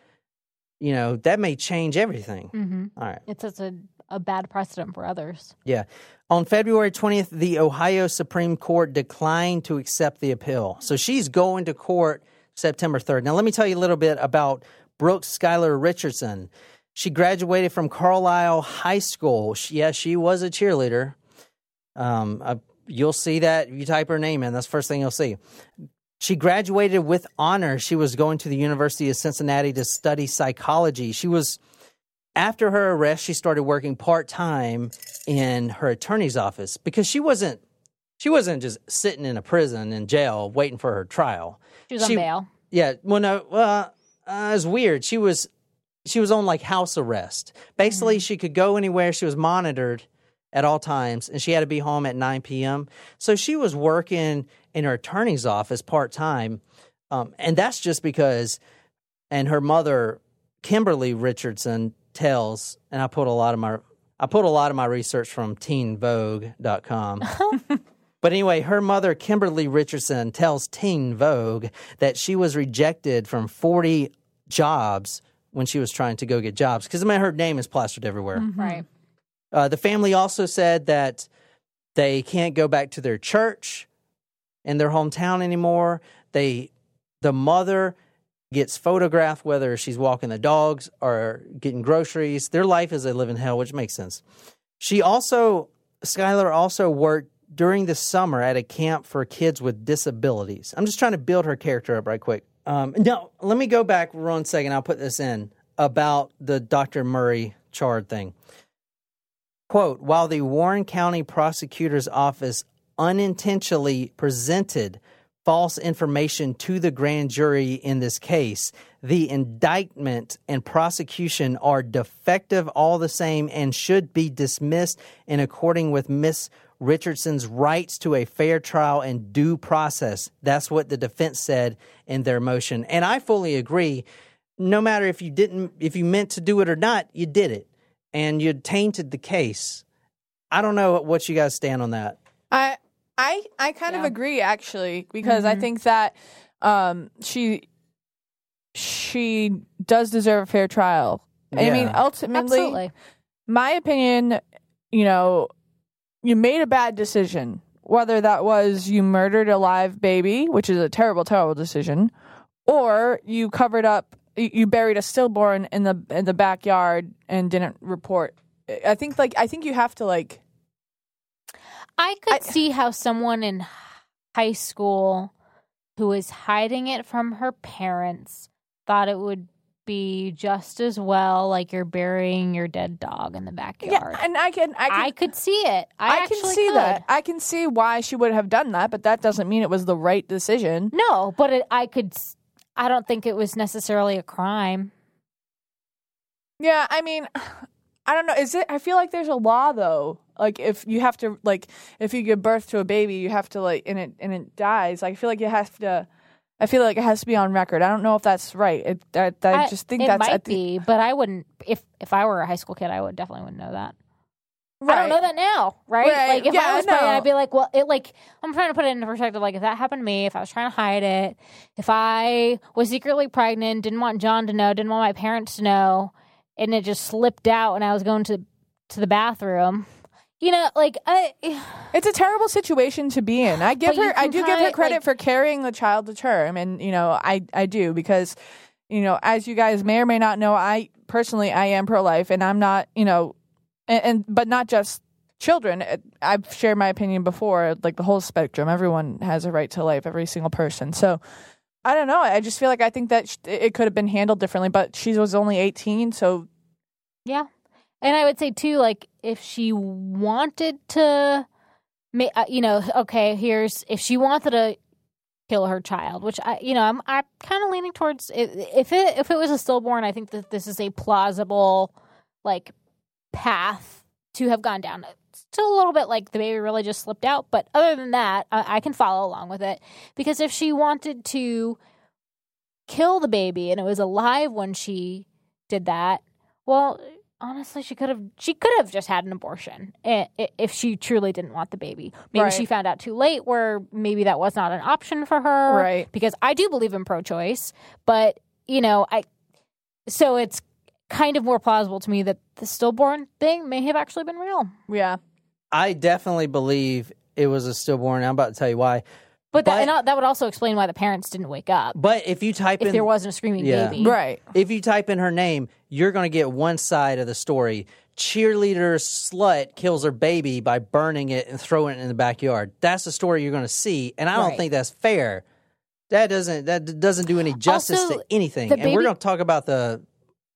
you know that may change everything. hmm All right. It's just a, a bad precedent for others. Yeah. On February 20th, the Ohio Supreme Court declined to accept the appeal. So she's going to court September 3rd. Now, let me tell you a little bit about Brooke Skylar Richardson. She graduated from Carlisle High School. She, yeah, she was a cheerleader. Um, you'll see that you type her name in. That's the first thing you'll see. She graduated with honor. She was going to the University of Cincinnati to study psychology. She was after her arrest, she started working part time in her attorney's office because she wasn't she wasn't just sitting in a prison in jail waiting for her trial. She was on She- bail. Yeah, well, no, well, uh, it's weird. She was she was on like house arrest. Basically, she could go anywhere. She was monitored at all times, and she had to be home at nine p.m. So she was working in her attorney's office part time, um, and that's just because. And her mother, Kimberly Richardson, tells, and I put a lot of my I put a lot of my research from TeenVogue.com. But anyway, her mother, Kimberly Richardson, tells Teen Vogue that she was rejected from 40 jobs when she was trying to go get jobs because I mean, her name is plastered everywhere. Right. Uh, the family also said that they can't go back to their church in their hometown anymore. They, the mother gets photographed whether she's walking the dogs or getting groceries. Their life is a living hell, which makes sense. She also, Skylar also worked during the summer at a camp for kids with disabilities. I'm just trying to build her character up right quick. Um, now, let me go back one second. I'll put this in about the Dr. Murray Chard thing. Quote, while the Warren County Prosecutor's Office unintentionally presented false information to the grand jury in this case, the indictment and prosecution are defective all the same and should be dismissed in according with Miss Richardson's rights to a fair trial and due process. That's what the defense said in their motion. And I fully agree. No matter if you didn't, if you meant to do it or not, you did it and you tainted the case. I don't know what you guys stand on that. I I I kind of agree actually because I think that um she she does deserve a fair trial. I mean, ultimately, Absolutely. my opinion, you know, you made a bad decision. Whether that was you murdered a live baby, which is a terrible, terrible decision, or you covered up, you buried a stillborn in the in the backyard and didn't report. I think, like, I think you have to like I could I- see how someone in high school who is hiding it from her parents thought it would be just as well like you're burying your dead dog in the backyard. Yeah, and I can, I can, I could see it. I, I, can see could. that. I can see why she would have done that, but that doesn't mean it was the right decision. No, but it, I could. I don't think it was necessarily a crime. Yeah, I mean, I don't know. Is it? I feel like there's a law though. Like if you have to, like if you give birth to a baby, you have to like, and it and it dies. Like I feel like you have to. I feel like it has to be on record. I don't know if that's right. It, I, I just think it that's might at the, be, but I wouldn't. If if I were a high school kid, I would definitely wouldn't know that. I don't know that now, right? Right. Like if Yeah, I was pregnant. I'd be like, well, it like I'm trying to put it into perspective. Like if that happened to me, if I was trying to hide it, if I was secretly pregnant, didn't want John to know, didn't want my parents to know, and it just slipped out, and I was going to to the bathroom, you know, like I. It's a terrible situation to be in. I give her I do give her credit like- for carrying the child to term and you know, I I do because you know, as you guys may or may not know, I personally I am pro life and I'm not, you know, and, and but not just children. I've shared my opinion before, like the whole spectrum. Everyone has a right to life, every single person. So I don't know. I just feel like I think that it could have been handled differently, but she was only 18, so Yeah. And I would say too, like if she wanted to, uh, you know, okay, here's if she wanted to kill her child, which I, you know, I'm I'm kind of leaning towards if it if it was a stillborn, I think that this is a plausible like path to have gone down. It's still a little bit like the baby really just slipped out, but other than that, I, I can follow along with it because if she wanted to kill the baby and it was alive when she did that, well, honestly, she could have she could have just had an abortion if she truly didn't want the baby. Maybe Right. she found out too late, where maybe that was not an option for her. Right. Because I do believe in pro-choice, but you know, I so it's kind of more plausible to me that the stillborn thing may have actually been real. yeah. I definitely believe it was a stillborn. I'm about to tell you why. But, But- that, and that would also explain why the parents didn't wake up But if you type if in there wasn't a screaming Yeah. baby. Right. if you type in her name, you're going to get one side of the story. Cheerleader slut kills her baby by burning it and throwing it in the backyard. That's the story you're going to see, and I don't Right. think that's fair. That doesn't that doesn't do any justice Also, to anything. the and we're going to talk about the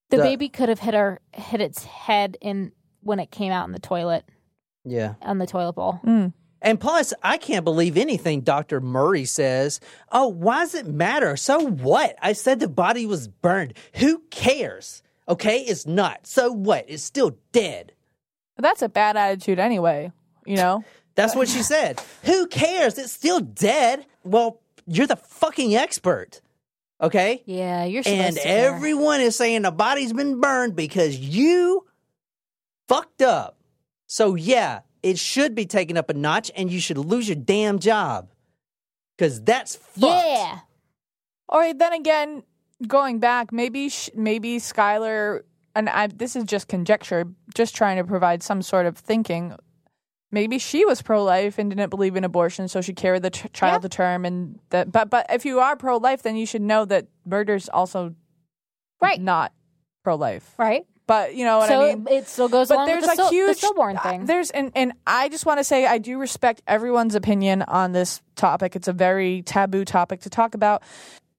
The The- baby could have hit her hit its head in when it came out in the toilet yeah. on the toilet bowl. Mm. And plus, I can't believe anything Dr. Murray says. Oh, why does it matter? So what? I said the body was burned. Who cares? Okay, it's not. So what? It's still dead. That's a bad attitude anyway, you know? That's what she said. Who cares? It's still dead. Well, you're the fucking expert. Okay? Yeah, you're And everyone is saying the body's been burned because you fucked up. So, yeah, it should be taken up a notch and you should lose your damn job. Because that's fucked. yeah. All right. then again, going back, maybe sh- maybe Skylar, and I, this is just conjecture, just trying to provide some sort of thinking. Maybe she was pro-life and didn't believe in abortion, so she carried the ch- child to term. And that, but but if you are pro-life, then you should know that murder's also Right. not pro-life. Right. But you know what so I mean. it still goes but along there's a huge the stillborn uh, thing. There's and and I just want to say I do respect everyone's opinion on this topic. It's a very taboo topic to talk about,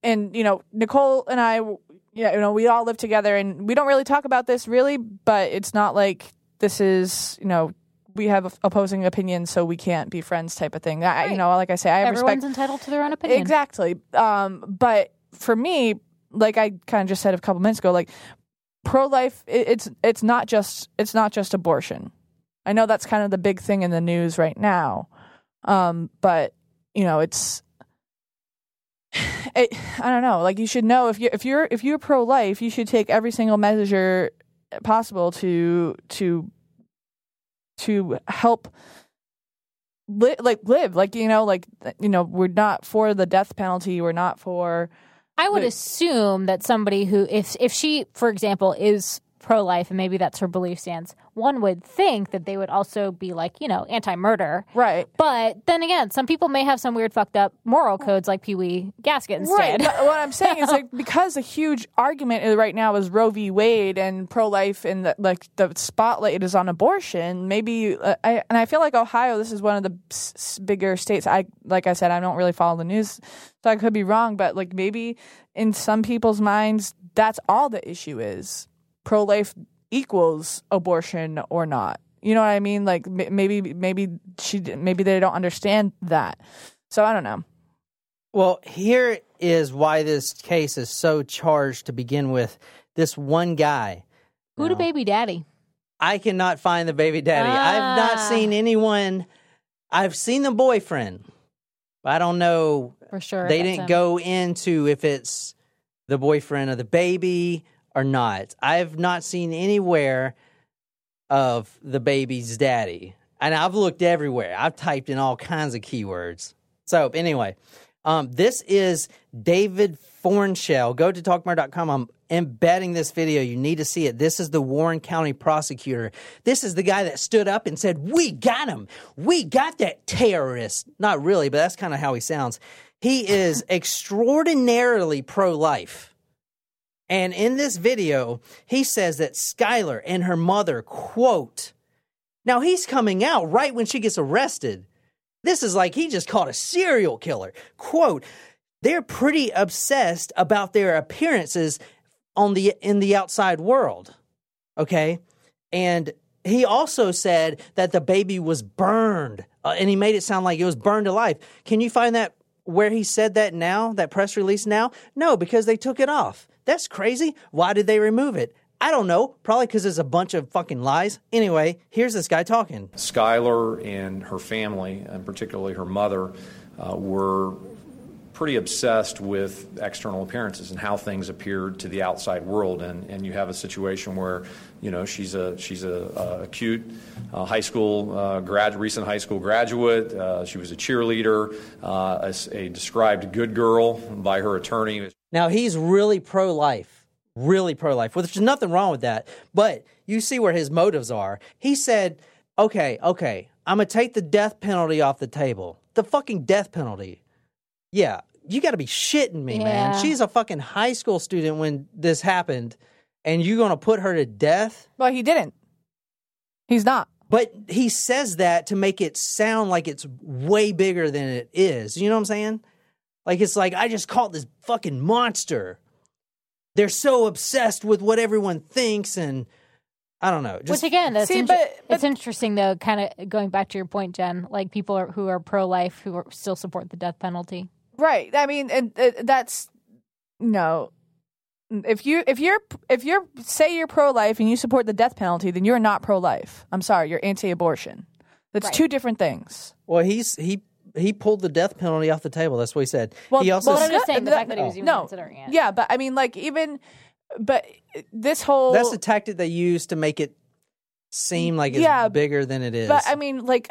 and you know Nicole and I, yeah, you know we all live together and we don't really talk about this really, but it's not like this is you know we have opposing opinions so we can't be friends type of thing. I, you know, like I say, I Everyone's respect entitled to their own opinion. Exactly. Um, but for me, like I kind of just said a couple minutes ago, like pro life, it, it's it's not just it's not just abortion. I know that's kind of the big thing in the news right now. Um, but you know, it's it, I don't know. Like you should know if you if you're if you're pro life, you should take every single measure possible to to to help li- like live like you know like you know we're not for the death penalty we're not for I would assume that somebody who, if if she, for example, is pro life and maybe that's her belief stance, one would think that they would also be like, you know, anti murder. right But then again, some people may have some weird fucked up moral codes like Pee Wee Gaskins Right. instead. But what I'm saying is like because a huge argument right now is Roe v. Wade and pro-life and the, like the spotlight is on abortion. Maybe uh, I and I feel like Ohio. This is one of the s- s- bigger states. I like I said I don't really follow the news, so I could be wrong. But like maybe in some people's minds, that's all the issue is. Pro-life equals abortion or not. You know what I mean? Like maybe maybe she maybe they don't understand that. So I don't know. Well, here is why this case is so charged to begin with. This one guy. Who to Now, baby daddy? I cannot find the baby daddy. I've not Ah. seen anyone. I've seen the boyfriend. But I don't know. For sure. They didn't him. go into if it's the boyfriend of the baby or not. I've not seen anywhere of the baby's daddy. And I've looked everywhere. I've typed in all kinds of keywords. So, anyway, um, this is David Fornshell. Go to talkmurder.com. I'm embedding this video. You need to see it. This is the Warren County prosecutor. This is the guy that stood up and said, We got him. We got that terrorist. Not really, but that's kind of how he sounds. He is extraordinarily pro life. And in this video, he says that Skylar and her mother, quote, now he's coming out right when she gets arrested. This is like he just caught a serial killer. Quote, they're pretty obsessed about their appearances on the in the outside world. Okay? And he also said that the baby was burned uh, and he made it sound like it was burned alive. Can you find that where he said that now, that press release now? No, because they took it off. That's crazy. Why did they remove it? I don't know. Probably because it's a bunch of fucking lies. Anyway, here's this guy talking. Skylar and her family, and particularly her mother, uh, were pretty obsessed with external appearances and how things appeared to the outside world. And, and you have a situation where, you know, she's a she's a, a cute uh, high school uh, grad, recent high school graduate. Uh, she was a cheerleader, uh, a, s- a described good girl by her attorney. Now he's really pro life, really pro life, which there's nothing wrong with that. But you see where his motives are. He said, "Okay, okay, I'm gonna take the death penalty off the table. The fucking death penalty. Yeah, you got to be shitting me, man. She's a fucking high school student when this happened, and you're gonna put her to death." Well, he didn't. He's not. But he says that to make it sound like it's way bigger than it is. You know what I'm saying? Like it's like I just caught this fucking monster. They're so obsessed with what everyone thinks, and I don't know. Just Which again, that's See, inter- but- but- it's interesting though. Kind of going back to your point, Jen. Like people are, who are pro life who are, still support the death penalty. Right. I mean, and uh, that's no. If you if you're if you're say you're pro life and you support the death penalty, then you're not pro life. I'm sorry, you're anti abortion. That's Right. two different things. well, he's he he pulled the death penalty off the table. That's what he said. Well, he also Well, s- I'm just saying the that- fact that he was even no, considering it. Yeah, but I mean, like even, but this whole that's the tactic they use to make it seem like it's Yeah, bigger than it is. But I mean, like,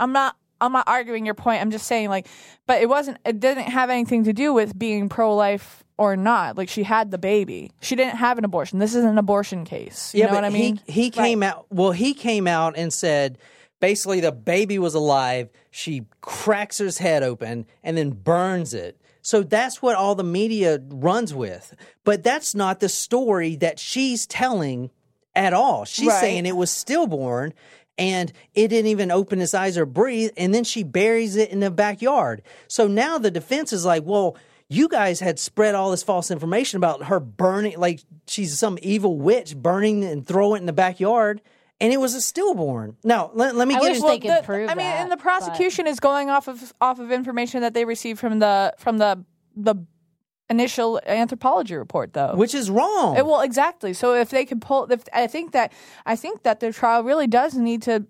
I'm not. I'm not arguing your point. I'm just saying, like, but it wasn't. It didn't have anything to do with being pro-life or not. Like, she had the baby. She didn't have an abortion. This is an abortion case. You yeah, know but what I mean? he he came out. Well, he came out and said basically the baby was alive. She cracks his head open and then burns it. So that's what all the media runs with. But that's not the story that she's telling at all. She's Right. saying it was stillborn and it didn't even open its eyes or breathe and then she buries it in the backyard. So now the defense is like, well, you guys had spread all this false information about her burning like she's some evil witch burning and throwing it in the backyard and it was a stillborn. Now, let, let me I get wish into they could the- prove I mean, that, and the but- prosecution is going off of off of information that they received from the from the the initial anthropology report, though. which is wrong. Uh, well, exactly. So if they can pull, if I think that I think that the trial really does need to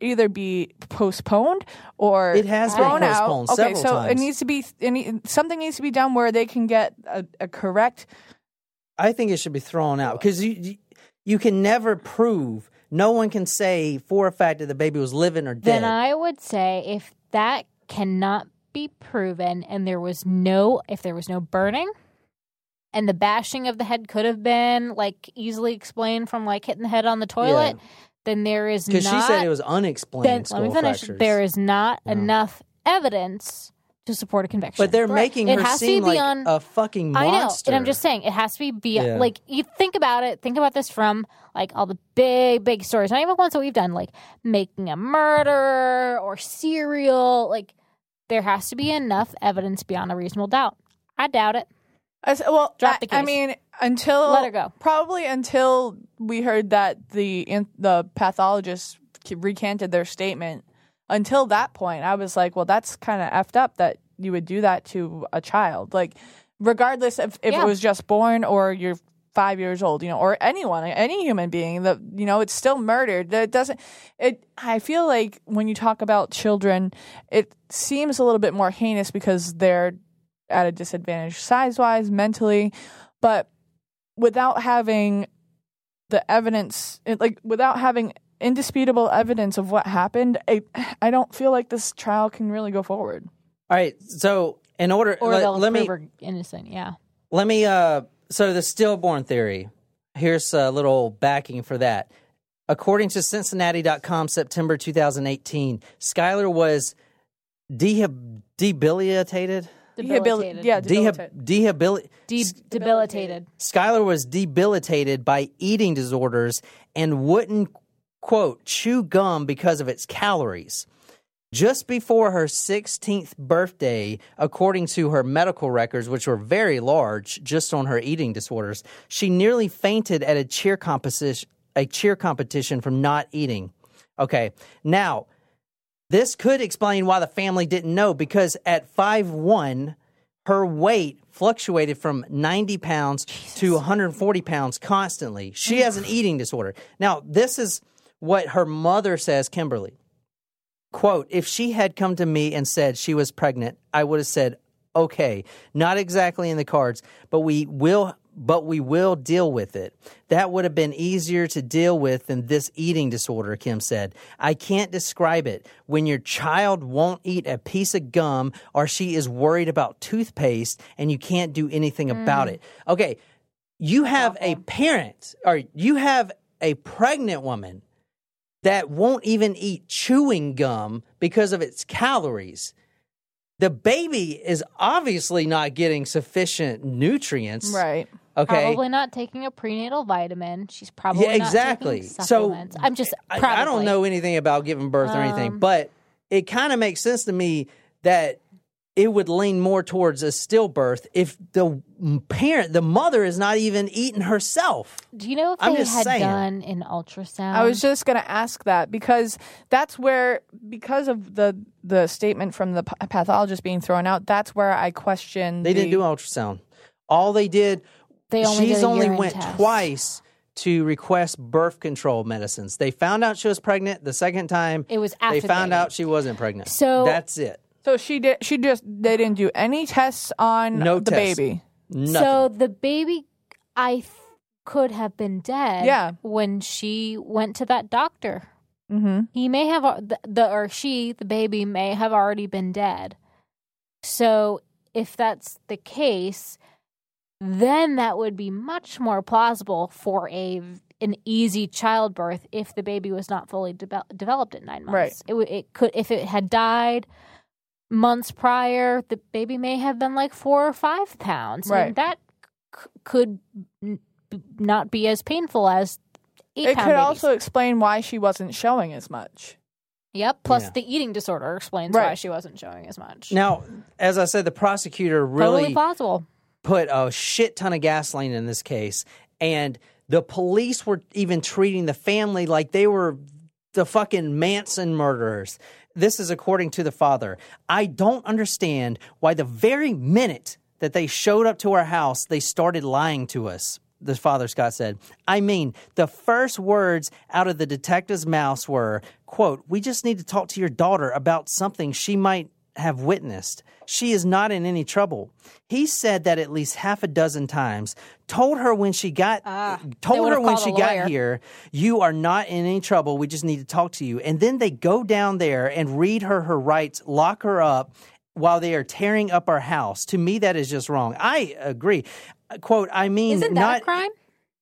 either be postponed or It has been thrown out. postponed Okay, so times. it needs to be it need, something needs to be done where they can get a, a correct. I think it should be thrown out because you you- you can never prove. No one can say for a fact that the baby was living or dead. Then I would say if that cannot be proven and there was no if there was no burning and the bashing of the head could have been like easily explained from like hitting the head on the toilet, then there is not Because she said it was unexplained then, skull let me finish. fractures. There is not enough evidence to support a conviction. but they're Right. making it her has seem to be like on, a fucking I know, monster. and I'm just saying it has to be beyond. Yeah. Like you think about it, think about this from like all the big, big stories, not even ones that we've done, like making a murder or serial. Like there has to be enough evidence beyond a reasonable doubt. I doubt it. I s- well, Drop I, the I case. mean, until Let her go. Probably until we heard that the the pathologists recanted their statement. Until that point, I was like, well, that's kind of effed up that you would do that to a child. Like, regardless if, if Yeah. it was just born or you're five years old, you know, or anyone, any human being, that you know, it's still murdered. That doesn't. It. I feel like when you talk about children, it seems a little bit more heinous because they're at a disadvantage size wise, mentally, but without having the evidence, it, like without having indisputable evidence of what happened, I, I don't feel like this trial can really go forward. All right. So in order, Or let, they'll let me prove innocent. Yeah. let me. Uh, so the stillborn theory. Here's a little backing for that. According to Cincinnati.com, September 2018, Skylar was dehab- debilitated. Debilitated. yeah, Dehab- dehabil- De- debilitated. Skylar was debilitated by eating disorders and wouldn't, quote, chew gum because of its calories. Just before her 16th birthday, according to her medical records, which were very large just on her eating disorders, she nearly fainted at a cheer competition, a cheer competition from not eating. Okay, now this could explain why the family didn't know because at five one, her weight fluctuated from 90 pounds to 140 pounds constantly. She has an eating disorder. Now, this is what her mother says, Kimberly. Quote, if she had come to me and said she was pregnant, I would have said, okay, not exactly in the cards, but we will but we will deal with it. That would have been easier to deal with than this eating disorder, Kim said. I can't describe it. When your child won't eat a piece of gum or she is worried about toothpaste and you can't do anything mm. about it. Okay, you have a parent or you have a pregnant woman that won't even eat chewing gum because of its calories. The baby is obviously not getting sufficient nutrients. Right. Okay. Probably not taking a prenatal vitamin. She's probably Yeah, not exactly. taking So. I'm just. I, Probably. I don't know anything about giving birth or anything, Um, but it kind of makes sense to me that it would lean more towards a stillbirth if the parent, the mother, is not even eating herself. Do you know if I'm they had saying. done an ultrasound? I was just going to ask that because that's where, because of the the statement from the pathologist being thrown out, that's where I question. They didn't the- do ultrasound. All they did, They only she's did a only urine went test. twice to request birth control medicines. They found out she was pregnant the second time. It was they after the found baby. out she wasn't pregnant. So- that's it. So she did. She just they didn't do any tests on No the tests. baby. Nothing. So the baby, I th- could have been dead. Yeah. When she went to that doctor, Mm-hmm. he may have the, the or she, the baby, may have already been dead. So if that's the case, then that would be much more plausible for a an easy childbirth if the baby was not fully deve- developed at nine months. Right. It it could if it had died months prior, the baby may have been like four or five pounds, Right. and that c- could n- b- not be as painful as eight It pound could babies. also explain why she wasn't showing as much. Yep. Plus, Yeah. the eating disorder explains why she wasn't showing as much. now, as I said, the prosecutor really totally plausible. Put a shit ton of gasoline in this case, and the police were even treating the family like they were the fucking Manson murderers. This is according to the father. I don't understand why the very minute that they showed up to our house, they started lying to us. The father Scott said, I mean, the first words out of the detective's mouth were, quote, We just need to talk to your daughter about something she might have witnessed. She is not in any trouble. He said that at least half a dozen times. Told her when she got ah, they told her when she got here, you are not in any trouble. We just need to talk to you. And then they go down there and read her her rights, lock her up while they are tearing up our house. To me that is just wrong. I agree. Quote, I mean Isn't that not a crime?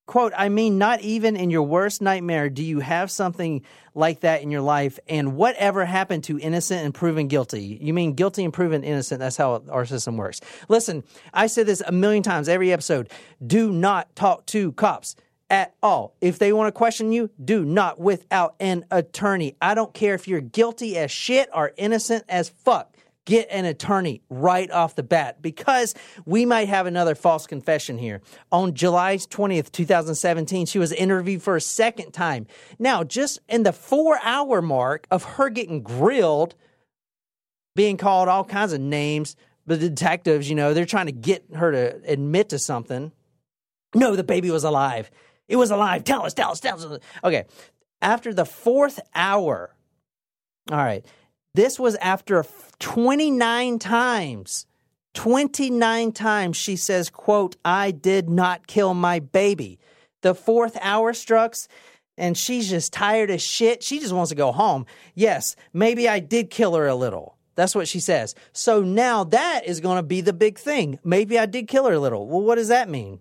Quote i mean not even in your worst nightmare do you have something like that in your life and whatever happened to innocent and proven guilty? You mean guilty and proven innocent that's how our system works. Listen i said this a million times every episode. Do not talk to cops at all. If they want to question you do not without an attorney. I don't care if you're guilty as shit or innocent as fuck get an attorney right off the bat because we might have another false confession here. On July 20th, 2017, she was interviewed for a second time. Now, just in the four hour mark of her getting grilled, being called all kinds of names, the detectives, you know, they're trying to get her to admit to something. No, the baby was alive. It was alive. Tell us, tell us, tell us. Okay. After the fourth hour, all right. This was after 29 times. 29 times she says, quote, I did not kill my baby. The fourth hour strikes and she's just tired as shit. She just wants to go home. Yes, maybe I did kill her a little. That's what she says. So now that is going to be the big thing. Maybe I did kill her a little. Well, what does that mean?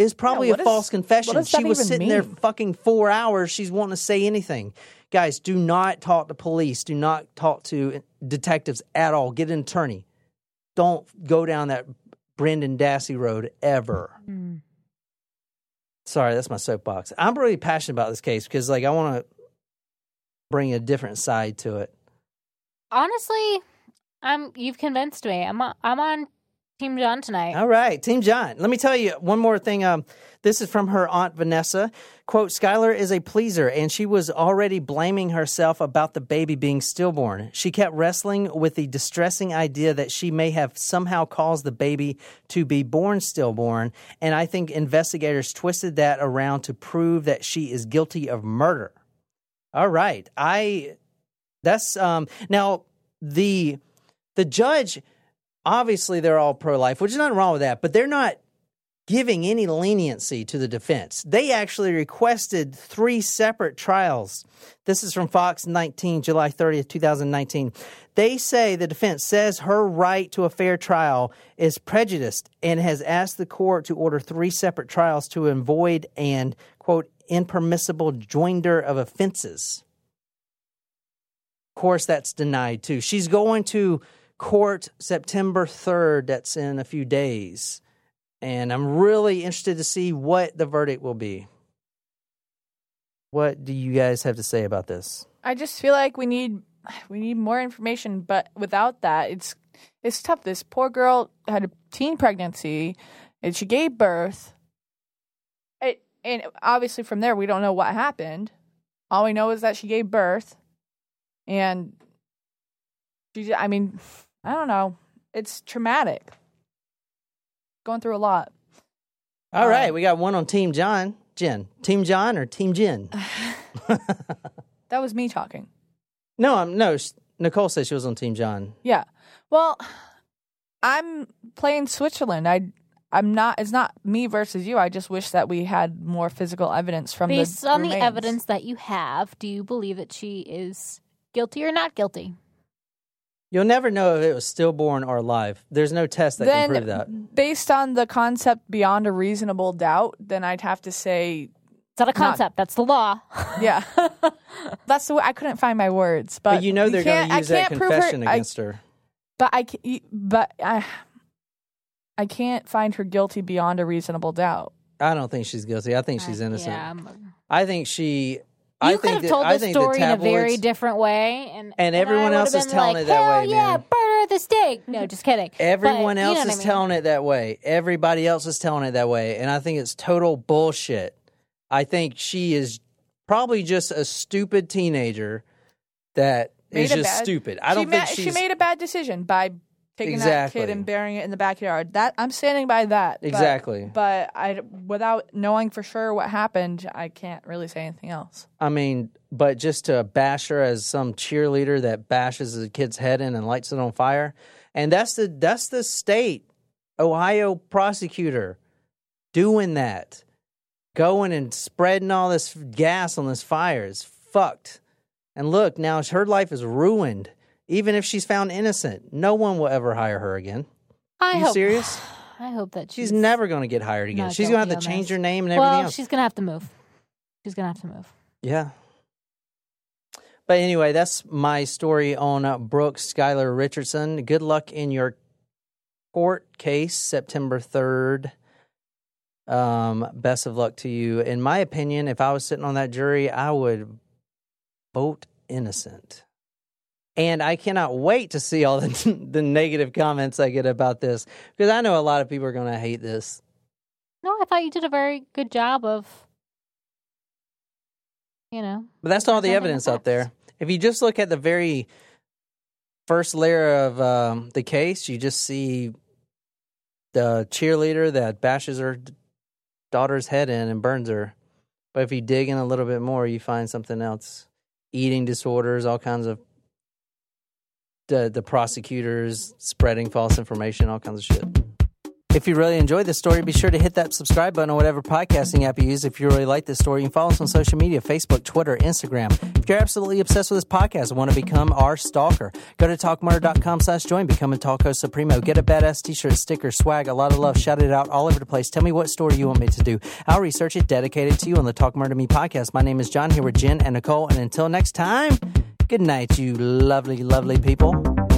It's probably what a is- false confession. She was sitting there fucking four hours. She's wanting to say anything. Guys, do not talk to police. Do not talk to detectives at all. Get an attorney. Don't go down that Brendan Dassey road ever. Hmm. Sorry, that's my soapbox. I'm really passionate about this case because, like, I want to bring a different side to it. Honestly, I'm. You've convinced me. I'm. I'm on Team John tonight. All right, Team John. Let me tell you one more thing. Um, this is from her aunt Vanessa. Quote: Skylar is a pleaser, and she was already blaming herself about the baby being stillborn. She kept wrestling with the distressing idea that she may have somehow caused the baby to be born stillborn, and I think investigators twisted that around to prove that she is guilty of murder. All right, I. That's um now the the judge obviously they're all pro life, which is nothing wrong with that, but they're not giving any leniency to the defense. They actually requested three separate trials. This is from Fox 19, July 30th, 2019. They say the defense says her right to a fair trial is prejudiced and has asked the court to order three separate trials to avoid and, quote, impermissible joinder of offenses. Of course, that's denied too. She's going to court September 3rd. That's in a few days. And I'm really interested to see what the verdict will be. What do you guys have to say about this? I just feel like we need we need more information, but without that, it's it's tough. This poor girl had a teen pregnancy, and she gave birth. It, and obviously, from there, we don't know what happened. All we know is that she gave birth, and she. I mean, I don't know. It's traumatic. Going through a lot. All Uh, right, we got one on Team John. Jen. Team John or Team Jen? That was me talking. No, I'm no. Nicole said she was on Team John. Yeah. Well, I'm playing Switzerland. I I'm not it's not me versus you. I just wish that we had more physical evidence from Based the on the evidence that you have, do you believe that she is guilty or not guilty? You'll never know if it was stillborn or alive. There's no test that then can prove that. based on the concept beyond a reasonable doubt, then I'd have to say It's not a concept. that's the law. yeah. That's the way I couldn't find my words, but, But, you know they're going to use that can't prove her- confession I- against her. but I but I I can't find her guilty beyond a reasonable doubt. I don't think she's guilty. I think she's innocent. Yeah, I think she. You I could have that- told the story in a very different way, and And everyone else is telling like, it that Hell way, yeah, man. at the stake. No, just kidding. Everyone But you know else is I mean. telling it that way. Everybody else is telling it that way. And I think it's total bullshit. I think she is probably just a stupid teenager that Made is just bad- stupid. I don't she think ma- she made a bad decision by taking Exactly. that kid and burying it in the backyard. That I'm standing by that. Exactly. But, I, without knowing for sure what happened, I can't really say anything else. I mean, but just to bash her as some cheerleader that bashes a kid's head in and lights it on fire, and that's the that's the state Ohio prosecutor doing that, going and spreading all this gas on this fire is fucked. And look, now her life is ruined. Even if she's found innocent, no one will ever hire her again. I Are you hope. serious? I hope that She's she's, never going to get hired again. She's going to have to change her name and everything Well, else. she's gonna have to move. She's gonna have to move. Yeah. But anyway, that's my story on uh, Brooke Skylar Richardson. Good luck in your court case September 3rd. Um, best of luck to you. In my opinion, if I was sitting on that jury, I would vote innocent. And I cannot wait to see all the, the negative comments I get about this because I know a lot of people are going to hate this. No, I thought you did a very good job of, you know, But that's all the evidence out there. If you just look at the very first layer of um, the case, you just see the cheerleader that bashes her daughter's head in and burns her. But if you dig in a little bit more, you find something else: eating disorders, all kinds of the the prosecutors spreading false information, all kinds of shit. If you really enjoyed this story, be sure to hit that subscribe button on whatever podcasting app you use. If you really like this story, you can follow us on social media Facebook, Twitter, Instagram. If you're absolutely obsessed with this podcast and want to become our stalker, go to talkmurder.com slash join, become a Talko Supremo. Get a badass t shirt, sticker, swag, a lot of love, shout it out all over the place. Tell me what story you want me to do. I'll research it, dedicate it to you on the Talk Murder Me podcast. My name is John here with Jen and Nicole. And until next time, good night, you lovely, lovely people.